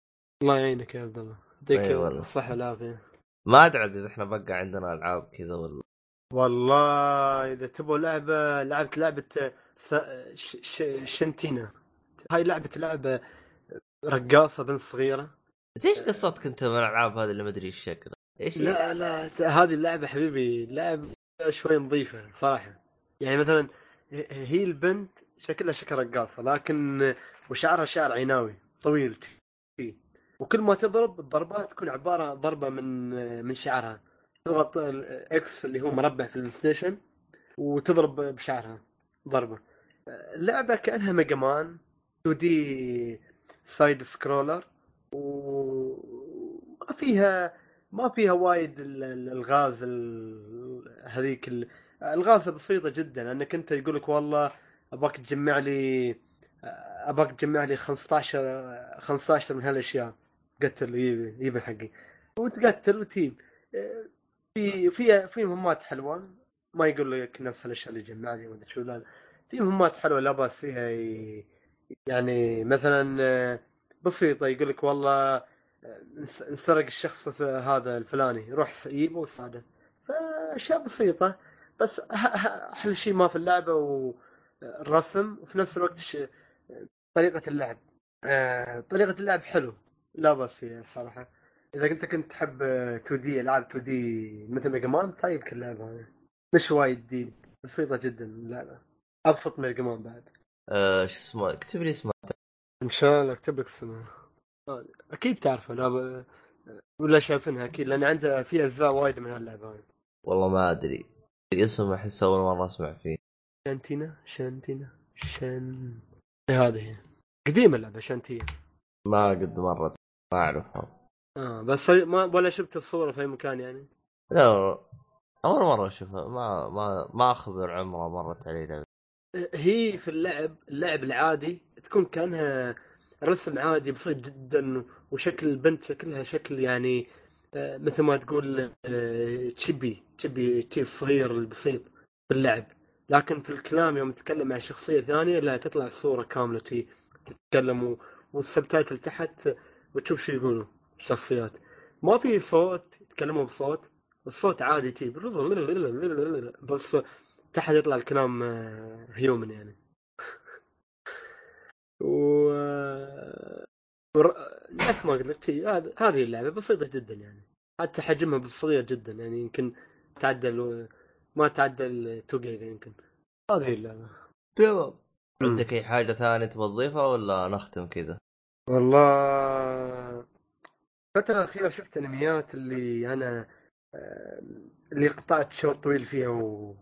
الله يعينك يا عبد الله. يعطيك والله. الصحة والعافية. ما أدري إذا إحنا بقى عندنا ألعاب كذا ولا. والله إذا تبغوا لعبة لعبت. ش... شنتينا هاي لعبة لعبة رقاصة بنت صغيرة إيش قصتك أنت من الالعاب هذه اللي ما أدري إيش شكلها؟ إيش؟ لا لا هذه اللعبة حبيبي لعبة شوي نظيفة صراحة يعني مثلا هي البنت شكلها شكل رقاصة لكن وشعرها شعر عيناوي طويل. وكل ما تضرب الضربات تكون عبارة ضربة من من شعرها تضغط إكس اللي هو مربع في البلاي ستيشن وتضرب بشعرها ضربة اللعبة كأنها Mega Man 2 D side scroller وما فيها ما فيها وايد ال- ال- الغاز ال- هذيك ال- الغاز بسيطة جدا انك أنت يقول لك والله ابغاك تجمع لي ابغاك تجمع لي 15 15 من هالأشياء قتل يجيب حقي وتقتل وتجيب في في في مهمات حلوة ما يقول لك نفس الأشياء اللي جمع لي ولا شو لا. في مهمات حلوة لا باس فيها يعني مثلا بسيطة يقول لك والله انس- انسرق الشخص هذا الفلاني روح جيبه وساعده فأشياء بسيطة بس أحلى شيء ما في اللعبة والرسم وفي نفس الوقت طريقة اللعب. آه، طريقة اللعب حلو لا باس فيها الصراحة. إذا انت كنت تحب 2 D ألعاب 2 D مثل Mega Man تعجبك اللعبة هذه. مش وايد دي بسيطة جدا اللعبة. أبسط من مان بعد. آه، شو اسمه؟ اكتب لي اسمه. إن شاء الله أكتب لك اسمها آه، أكيد تعرفها لا ب... ولا شايفينها أكيد لأن عندها في أجزاء وايد من هاللعبة. والله ما أدري. الاسم احس أول مرة أسمع فيه. شانتينا شانتينا شان. إيه هذه هي. قديمة اللعبة شانتينا. ما قد مرت ما أعرفها. آه بس ما ولا شفت الصورة في أي مكان يعني. لا أول مرة أشوفها. ما ما ما أخبر عمره مرت علي لعبة. هي في اللعب اللعب العادي تكون كأنها رسم عادي بسيط جدا وشكل البنت شكلها شكل يعني آه، مثل ما تقول تشبي تشبي تشي الصغير البسيط في اللعب. لكن في الكلام يوم تتكلم مع شخصية ثانية لا تطلع الصورة كاملة تي تتكلم وال subtitle تحت وتشوف شو يقولوا الشخصيات. ما في صوت يتكلموا بصوت الصوت عادي تي بس تحت يطلع الكلام human يعني. <laughs> و نفس ما قلت لك هذا- هذه اللعبة بسيطة جدا يعني. حتى حجمها صغير جدا يعني يمكن تعدل ما تعدل 2 جيجا يمكن. هذه اللعبة. تمام. عندك أي حاجة ثانية تبغى تضيفها ولا نختم كذا؟ والله الفترة الأخيرة شفت أنميات اللي أنا آه، اللي قطعت شوط طويل فيها و...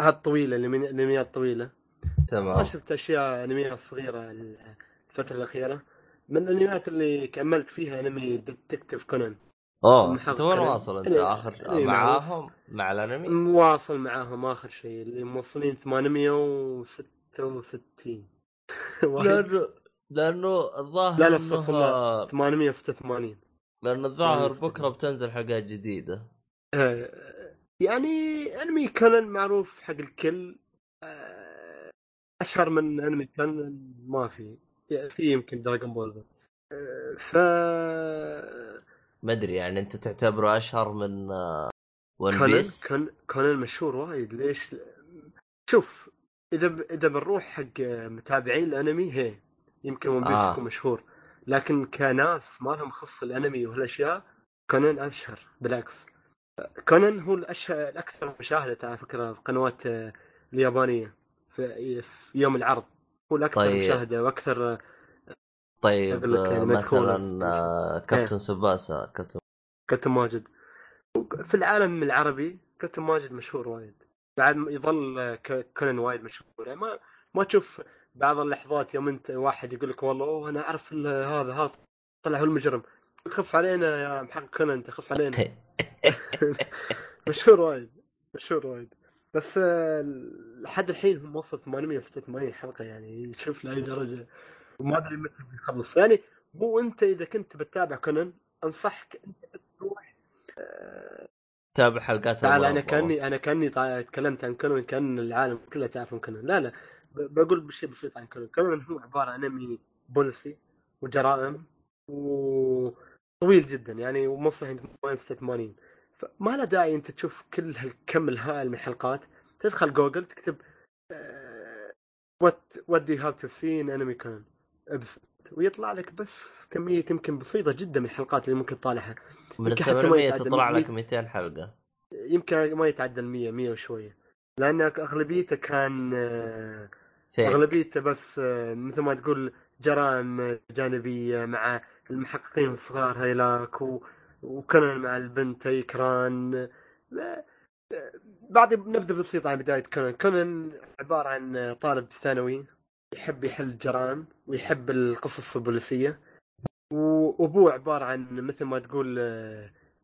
و... هالطويلة الأنمي- الأنميات الطويلة ما تمام. شفت أشياء أنميات صغيرة الفترة الأخيرة. من الأنميات اللي كملت فيها أنمي ديتكتيف كونان أوه أنت وين واصل أنت؟ إيه، آخر إيه، معاهم؟ مع الأنمي؟ مواصل معاهم آخر شيء اللي موصلين 866 <laughs> واحد. لأنه لأنه الظاهر لا لا استغفر الله 886 لأنه الظاهر بكرة. بتنزل حلقات جديدة. آه، يعني أنمي كونان معروف حق الكل آه، أشهر من أنمي كونان ما في يعني في يمكن Dragon Ball بس. آه، ف ما أدري يعني أنت تعتبره أشهر من One كونان Piece كون كونان مشهور وايد. ليش؟ شوف إذا ب... إذا بنروح حق متابعين الأنمي هي يمكن One Piece آه. يكون مشهور. لكن كناس ما لهم خص الأنمي وهالاشياء كونان أشهر بالعكس. كونان هو الاشهر الأكثر مشاهدة على فكرة في القنوات آه، اليابانية في... في يوم العرض. هو الأكثر طيب. مشاهدة وأكثر طيب لك يعني آه،. مثلا آه، كابتن سباسا كابتن كابتن ماجد. في العالم العربي كابتن ماجد مشهور وايد. بعد يظل كونان وايد مشهور. يعني ما ما تشوف بعض اللحظات يوم انت واحد يقول لك والله أوه أنا أعرف هذا هذا. طلع هو المجرم. خف علينا يا محقق كونان خف علينا. <laughs> <laughs> مشهور وايد مشهور وايد. بس آه، لحد الحين هم وصل 886 حلقة يعني شوف لأي درجة. وما أدري متى بيخلص يعني مو أنت إذا كنت بتتابع كونان أنصحك أنت تروح آه، تابع حلقات تعال أنا. كأني أنا كأني تكلمت عن كونان كأن العالم كله تعرف كونان. لا لا بقول بشيء بسيط عن كونان. كونان هو عبارة عن أنمي بوليسي وجرائم وطويل جدا يعني وموصل عند 86 فما له داعي أنت تشوف كل هالكم الهائل من الحلقات. تدخل جوجل تكتب what what do have to see in anime كونان ويطلع لك بس كمية يمكن بسيطة جدا من الحلقات اللي ممكن تطالعها. من يمكن حتى ما 800 يتعدى تطلع مية- لك 200 حلقة. يمكن ما يتعدى ال 100 100 وشوية. لأن أغلبيته كان آه، فيك أغلبيته بس آه، مثل ما تقول جرائم جانبية مع المحققين الصغار هيلاك و... مع البنت يكران لا آه، بعد نبذه بسيطه عن بداية كونان. كونان عبارة عن طالب ثانوي يحب يحل الجرائم ويحب القصص البوليسية. وأبوه عبارة عن مثل ما تقول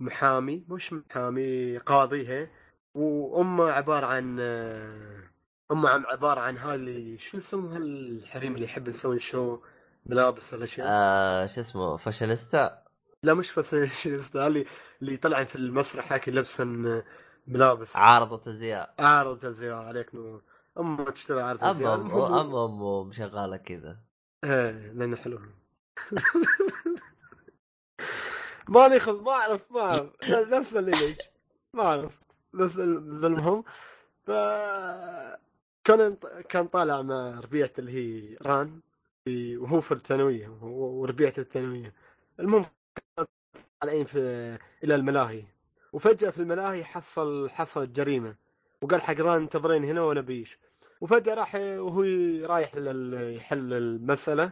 محامي. مش محامي قاضي هي. وأمه عبارة عن أمه عبارة عن هالي شو يسمون هالحريم اللي يحب يسوون شو؟ ملابس ولا شيء. آه شو اسمه فاشينيستا؟ لا مش شو اللي اللي يطلع في المسرح هيك لبسا ملابس. عارضة ازياء عارض ازياء عليك نور. أمه تشتغل عارض ازياء اما المهم- اما امه مشغاله كذا. إيه لأنه حلو. <laughs> ما ناخذ ما أعرف ما أعرف. لا تسألني ليش. ما أعرف. بس المهم ف كان كان طالع مع ربيعته اللي هي ران. وهو في الثانوية وربيعته الثانوية. المهم طالعين في إلى الملاهي وفجأة في الملاهي حصل حصل جريمة وقال حق ران انتظرين هنا وأنا بيش. وفجأة راح وهو رايح يحل المسألة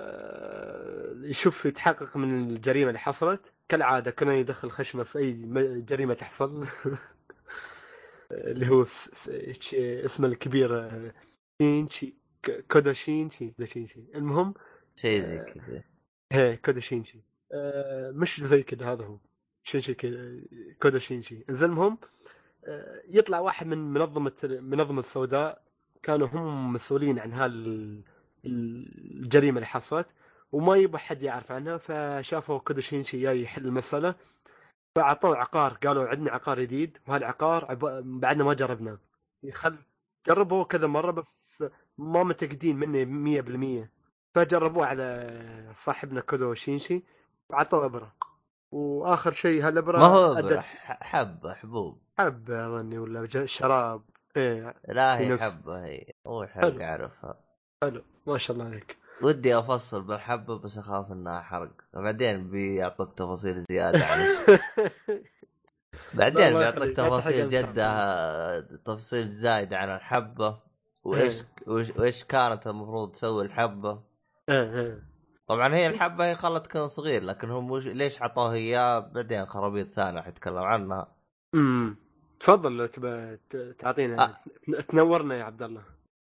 آه، يشوف يتحقق من الجريمة اللي حصلت. كالعادة كان يدخل خشمة في أي جريمة تحصل. <laughs> اللي هو اسمه الكبير آه، شينشي. ك- كودا شينشي ولا شينشي المهم شيء زي كذا. هي كودا شينشي آه، مش زي كذا هذا هو. شينشي كده كودا شينشي زين المهم آه، يطلع واحد من منظمة المنظمة السوداء. كانوا هم مسؤولين عن هال الجريمة اللي حصلت وما يبغى حد يعرف عنها فشافوا كودا شينشي جاي يحل المسألة. فأعطوه عقار قالوا عندنا عقار جديد وهالعقار. بعدنا ما جربناه. يخل جربوه كذا مرة بس ما متأكدين منه 100% فجربوه على صاحبنا كودو شينشي وعطوه إبرة. وآخر شيء هالإبرة ما هو أدت- إبرة، ح- حبه حبوب. حبة أظني ولا شراب. إيه لا هي حبه هي. هو. حق اعرفها حلو. ما شاء الله عليك. ودي أفصل بالحبه بس أخاف إنها حرق. بعدين بيعطوك تفاصيل زيادة عن <laughs> بعدين بيعطيك تفاصيل. جدة تفاصيل زايدة عن الحبة. وإيش وإيش- وإيش كانت المفروض تسوي الحبة إيه إيه. طبعا هي الحبة هي خلت كان صغير لكن هم وش ليش عطوه اياه بعدين خرابيط ثانية حيتكلم عنها أمم. تفضل لو تبى تعطينا آه. ت- تنورنا يا عبد الله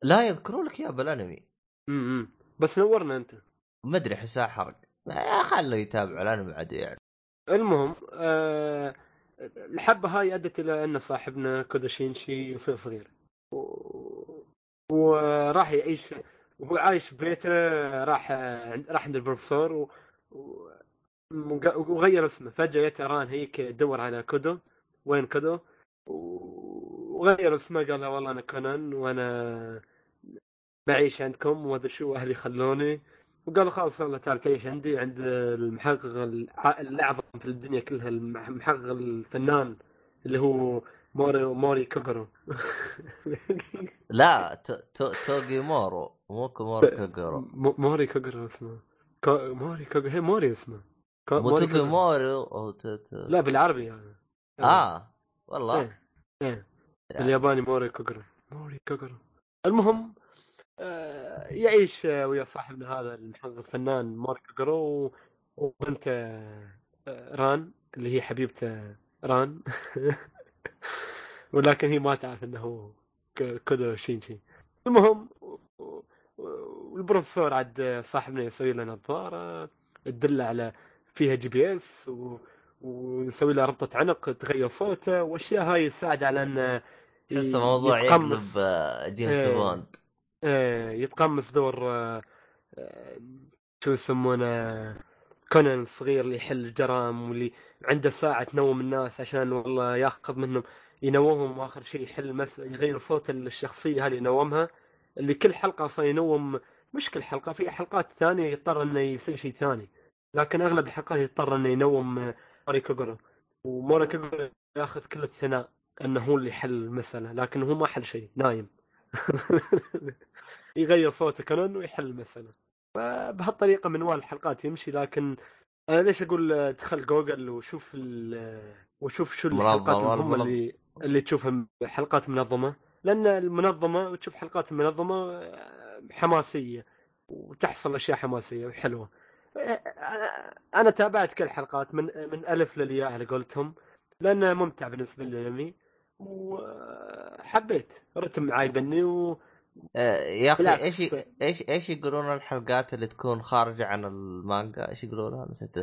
لا يذكرون لك اياه بالأنمي أمم. بس نورنا أنت ما أدري أحسها حرق خلوا يتابعوا الأنمي عاد يعني المهم آه الحبة هاي أدت إلى أن صاحبنا كوداشينشي يصير صغير. وراح يعيش وهو عايش ببيته راح راح عند البروفيسور و... و... وغير اسمه. فجأة جت ران هيك تدور على كودو وين كودو؟ وغير اسمه قال لها والله أنا كونان وأنا بعيش عندكم وما أدري شو أهلي خلوني. وقالوا خلاص والله تعال تعيش عندي عند المحقق الاعظم في الدنيا كلها المح- المحقق الفنان اللي هو موري موري كوغورو لا. توغي مورو مو كومورو كوغورو م- موري كوغورو اسمه. موري كوغورو هي موري اسمه. مو موري توغي. مورو أو. لا بالعربي يعني آه والله إيه إيه بالياباني موري كوغورو موري كوغورو المهم آه، يعيش ويا صاحبنا هذا الفنان موري كوغورو و- وبنته آه، ران اللي هي حبيبته ران <laughs> ولكن هي ما تعرف إنه كودو شينشي المهم والبروفيسور عاد صاحبنا يسوي له نظاره تدل على فيها GPS و... ويسوي له ربطة عنق تغير صوته واشياء هاي تساعد على إنه تحس موضوع يقلب يتقمص. آه، جيمس إيه. بوند آه، يتقمص دور آه، شو يسمونه كونان الصغير اللي يحل الجرائم واللي عنده ساعة تنوم الناس عشان والله ياخذ منهم ينومهم وآخر شيء يحل مس... يغير صوت الشخصية هذه ينومها اللي كل حلقة أصلا ينوم مش كل حلقة في حلقات ثانية يضطر إنه يصير شيء ثاني لكن أغلب الحلقات يضطر إنه ينوم موري كوغورو وموري كوغورو ياخذ كل الثناء إنه هو اللي يحل المسألة لكن هو ما حل شيء نايم. <laughs> يغير صوته كونان ويحل المسألة فبهالطريقة منوال الحلقات يمشي لكن أنا ليش أقول آه، دخل جوجل وشوف ال- وشوف شو الحلقات المهمة منظمة. اللي اللي تشوفها حلقات منظمة. لأن المنظمة وتشوف حلقات المنظمة آه، حماسية وتحصل أشياء حماسية وحلوة. آه، أنا تابعت كل الحلقات من من ألف للياء على قولتهم لأنه ممتع بالنسبة لي وحبيت رتم معاي بني و... آه، يا أخي. إيش إيش إيش يقولون الحلقات اللي تكون خارجة عن المانجا؟ إيش يقولونها؟ نسيت.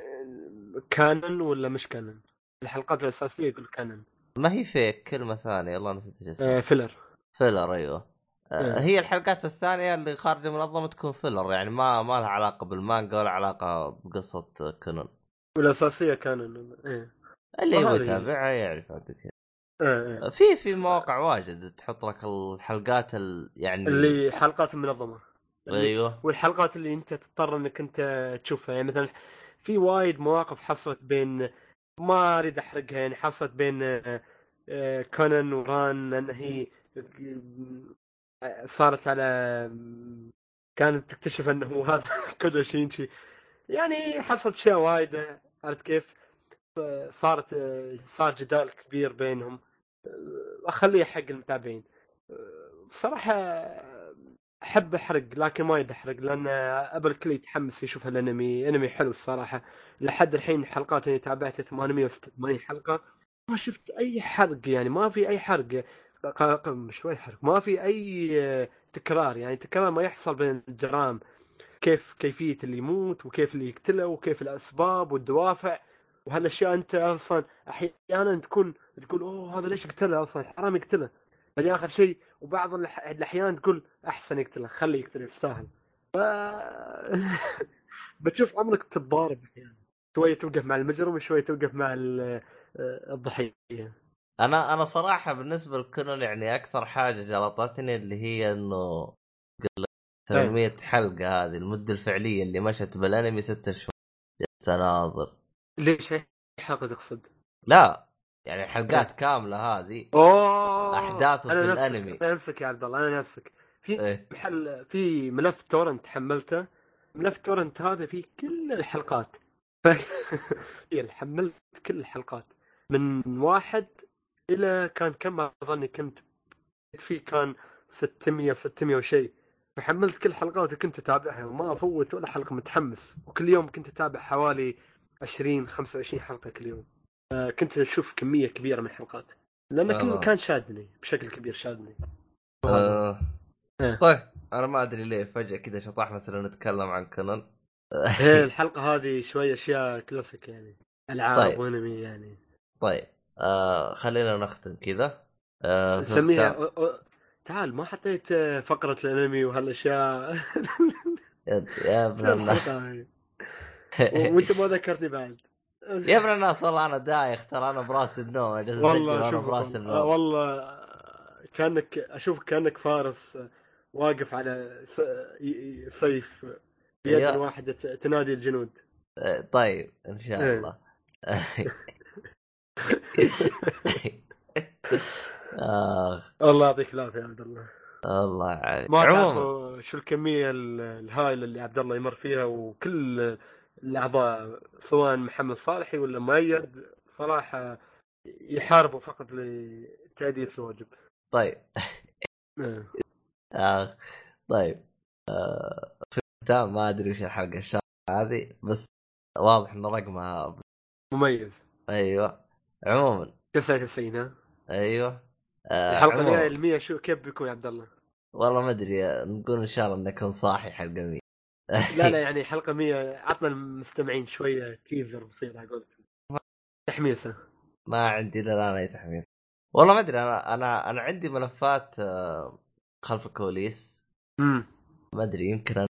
canon ولا مش canon؟ الحلقات الأساسية يقول canon. ما هي فيك كلمة ثانية. والله نسيت إيش اسمها. آه filler. filler أيوه. آه، إيه. هي الحلقات الثانية اللي خارجة من المنظمه تكون filler يعني ما ما لها علاقة بالمانجا ولا علاقة بقصة كونان والأساسية canon إيه. اللي يبغى يتابعها يعرف عندك. في في مواقع واجد تحط لك الحلقات ال... يعني اللي حلقات المنظمه اللي- أيوه. والحلقات اللي أنت تضطر إنك أنت تشوفها. يعني مثلا في وايد مواقف حصلت بين ما أريد أحرقها يعني حصلت بين آه، كونان وران ان هي صارت على كانت تكتشف إنه هو هذا <laughs> كودو شينشي يعني حصلت أشياء وايدة عرفت كيف؟ صارت آه، صار جدال كبير بينهم. أخليه حق المتابعين. صراحة أحب أحرق لكن ما يد أحرق لأن ابى الكل يتحمس يشوف الانمي أنمي حلو الصراحة. لحد الحين الحلقات اللي تابعتها 886 حلقة. ما شفت أي حرق يعني ما في أي حرق. شوي حرق. ما في أي تكرار يعني تكرار ما يحصل بين الجرائم. كيف كيفية اللي يموت وكيف اللي يقتله وكيف الأسباب والدوافع. وهالأشياء أنت أصلا أحيانا تكون تقول أوه هذا ليش قتله أصلا؟ حرام يقتله. بعدين آخر شيء. وبعض الأحيان تقول أحسن يقتله خليه يقتله يستاهل. ف... <laughs> بتشوف عمرك تتضارب أحيانا. شوية توقف مع المجرم وشوية توقف مع آه، الضحية. أنا أنا صراحة بالنسبة لكونان يعني أكثر حاجة جلطتني اللي هي إنه قل 800 حلقة هذه المدة الفعلية اللي مشت بالأنمي ستة شهور. جلست اناظر ليش اي حلقه تقصد؟ لا يعني حلقات كاملة هذه أوه أنا في نفسك- الأنمي. أنا نفسك يا عبد الله أنا نفسك. في إيه. محل في ملف تورنت حملته. ملف تورنت هذا فيه كل الحلقات. ف... <laughs> يعني حملت كل الحلقات. من واحد إلى كان كم؟ أظني كنت فيه كان 600 600 وشيء فحملت كل الحلقات وكنت أتابعها وما افوت ولا حلقة متحمس. وكل يوم كنت أتابع حوالي 20 25 حلقة كل يوم كنت أشوف كمية كبيرة من الحلقات لأنه والله. كان شادني بشكل كبير شادني آه. إيه. طيب أنا ما أدري ليه فجأة كذا شطحنا صرنا نتكلم عن كونان <laughs> الحلقة هذه شوية أشياء كلاسيك يعني ألعاب طيب. وانمي يعني طيب آه خلينا نختم كذا آه نسميها ختام- أو... أو... تعال ما حطيت آه، فقرة الأنمي وهالأشياء <laughs> يا- ابن هاي. وانت ما ذكرتني بعد. يا ابن الناس والله أنا دايخ ترى أنا برأس النوم والله شوف برأس والله, النوم. والله كأنك اشوفك كأنك فارس آه، واقف على ي- سيف بيد أيوة. واحدة ت- تنادي الجنود. آه، طيب إن شاء إيه. الله. آخ. الله يعطيك العافية يا عبد الله. الله يعافيك. ما تعرفوا شو الكمية ال- الهائلة اللي عبد الله يمر فيها وكل الأعضاء سواء محمد صالحي ولا مؤيد صراحة يحاربوا فقط لتأدية الواجب. طيب إيه. آه. طيب آه. في الختام ما أدري وش الحلقة الشهر هذه بس واضح إن رقمها مميز أيوه عموما 99 ها أيوه آه الحلقة. الجايه المية شو كيف بيكون يا عبد الله؟ والله ما أدري نقول إن شاء الله إنه يكون صاحي حلقة 100 <laughs> لا لا يعني حلقة 100 عطنا المستمعين شوية تيزر بسيط على قولتهم. تحميسة. ما عندي إلا الآن أي تحميس. والله ما أدري أنا أنا أنا عندي ملفات آه، خلف الكواليس. امم ما أدري يمكن عندي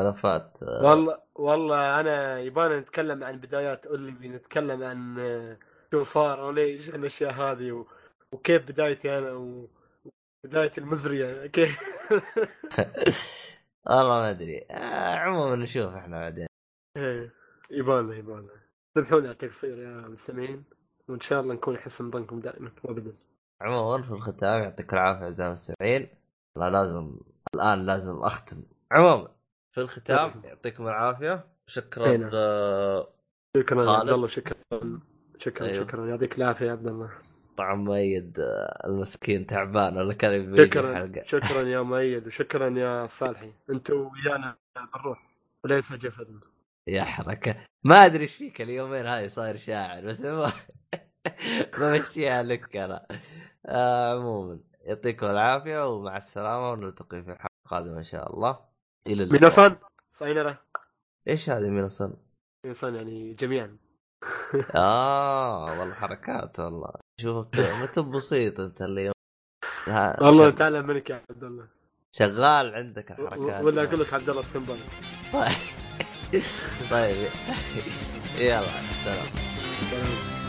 ملفات آه، والله والله أنا يبانا نتكلم عن بدايات اوليفي نتكلم عن آه، شو صار وليش الأشياء هذه و... وكيف بدايتي أنا و... بداية المزرية كيف <laughs> <laughs> والله ما أدري. آه، عموما نشوف إحنا بعدين. إيه، يبانا يبانا سامحوني على التقصير يا مستمعين وإن شاء الله نكون حسن ظنكم دائما وابدا عموما في الختام يعطيك العافية أعزائي المستمعين. لا لازم الآن لازم أختم. عموما في الختام لازم. يعطيكم العافية. شكرا نعم. آه، شكرا. عبد الله شكرا شكرا أيوه. شكرا. يعطيك العافية يا عبد الله. طبعا مؤيد آه، المسكين تعبان ولا كان شكرا الحلقة <laughs> شكرا يا مؤيد وشكرا يا صالحي. أنتوا ويانا بالروح وليس جسد يا حركة. ما أدري إيش فيك اليومين هاي صاير شاعر بس ما <laughs> بمشيها لك أنا. آه عموما يعطيكم العافية ومع السلامة ونلتقي في حلقه قادمه إن شاء الله. إلى اللقاء. ميناسان ساينرا إيش هذه مينوسن؟ ميناسان يعني جميعا. <laughs> آه والله حركات والله. شوفك متى بسيط أنت اليوم والله تعلم منك يا عبد الله. شغال عندك الحركات. ولا أقول لك عبد الله السنبل طيب. <laughs> <laughs> يلا سلام. سلام.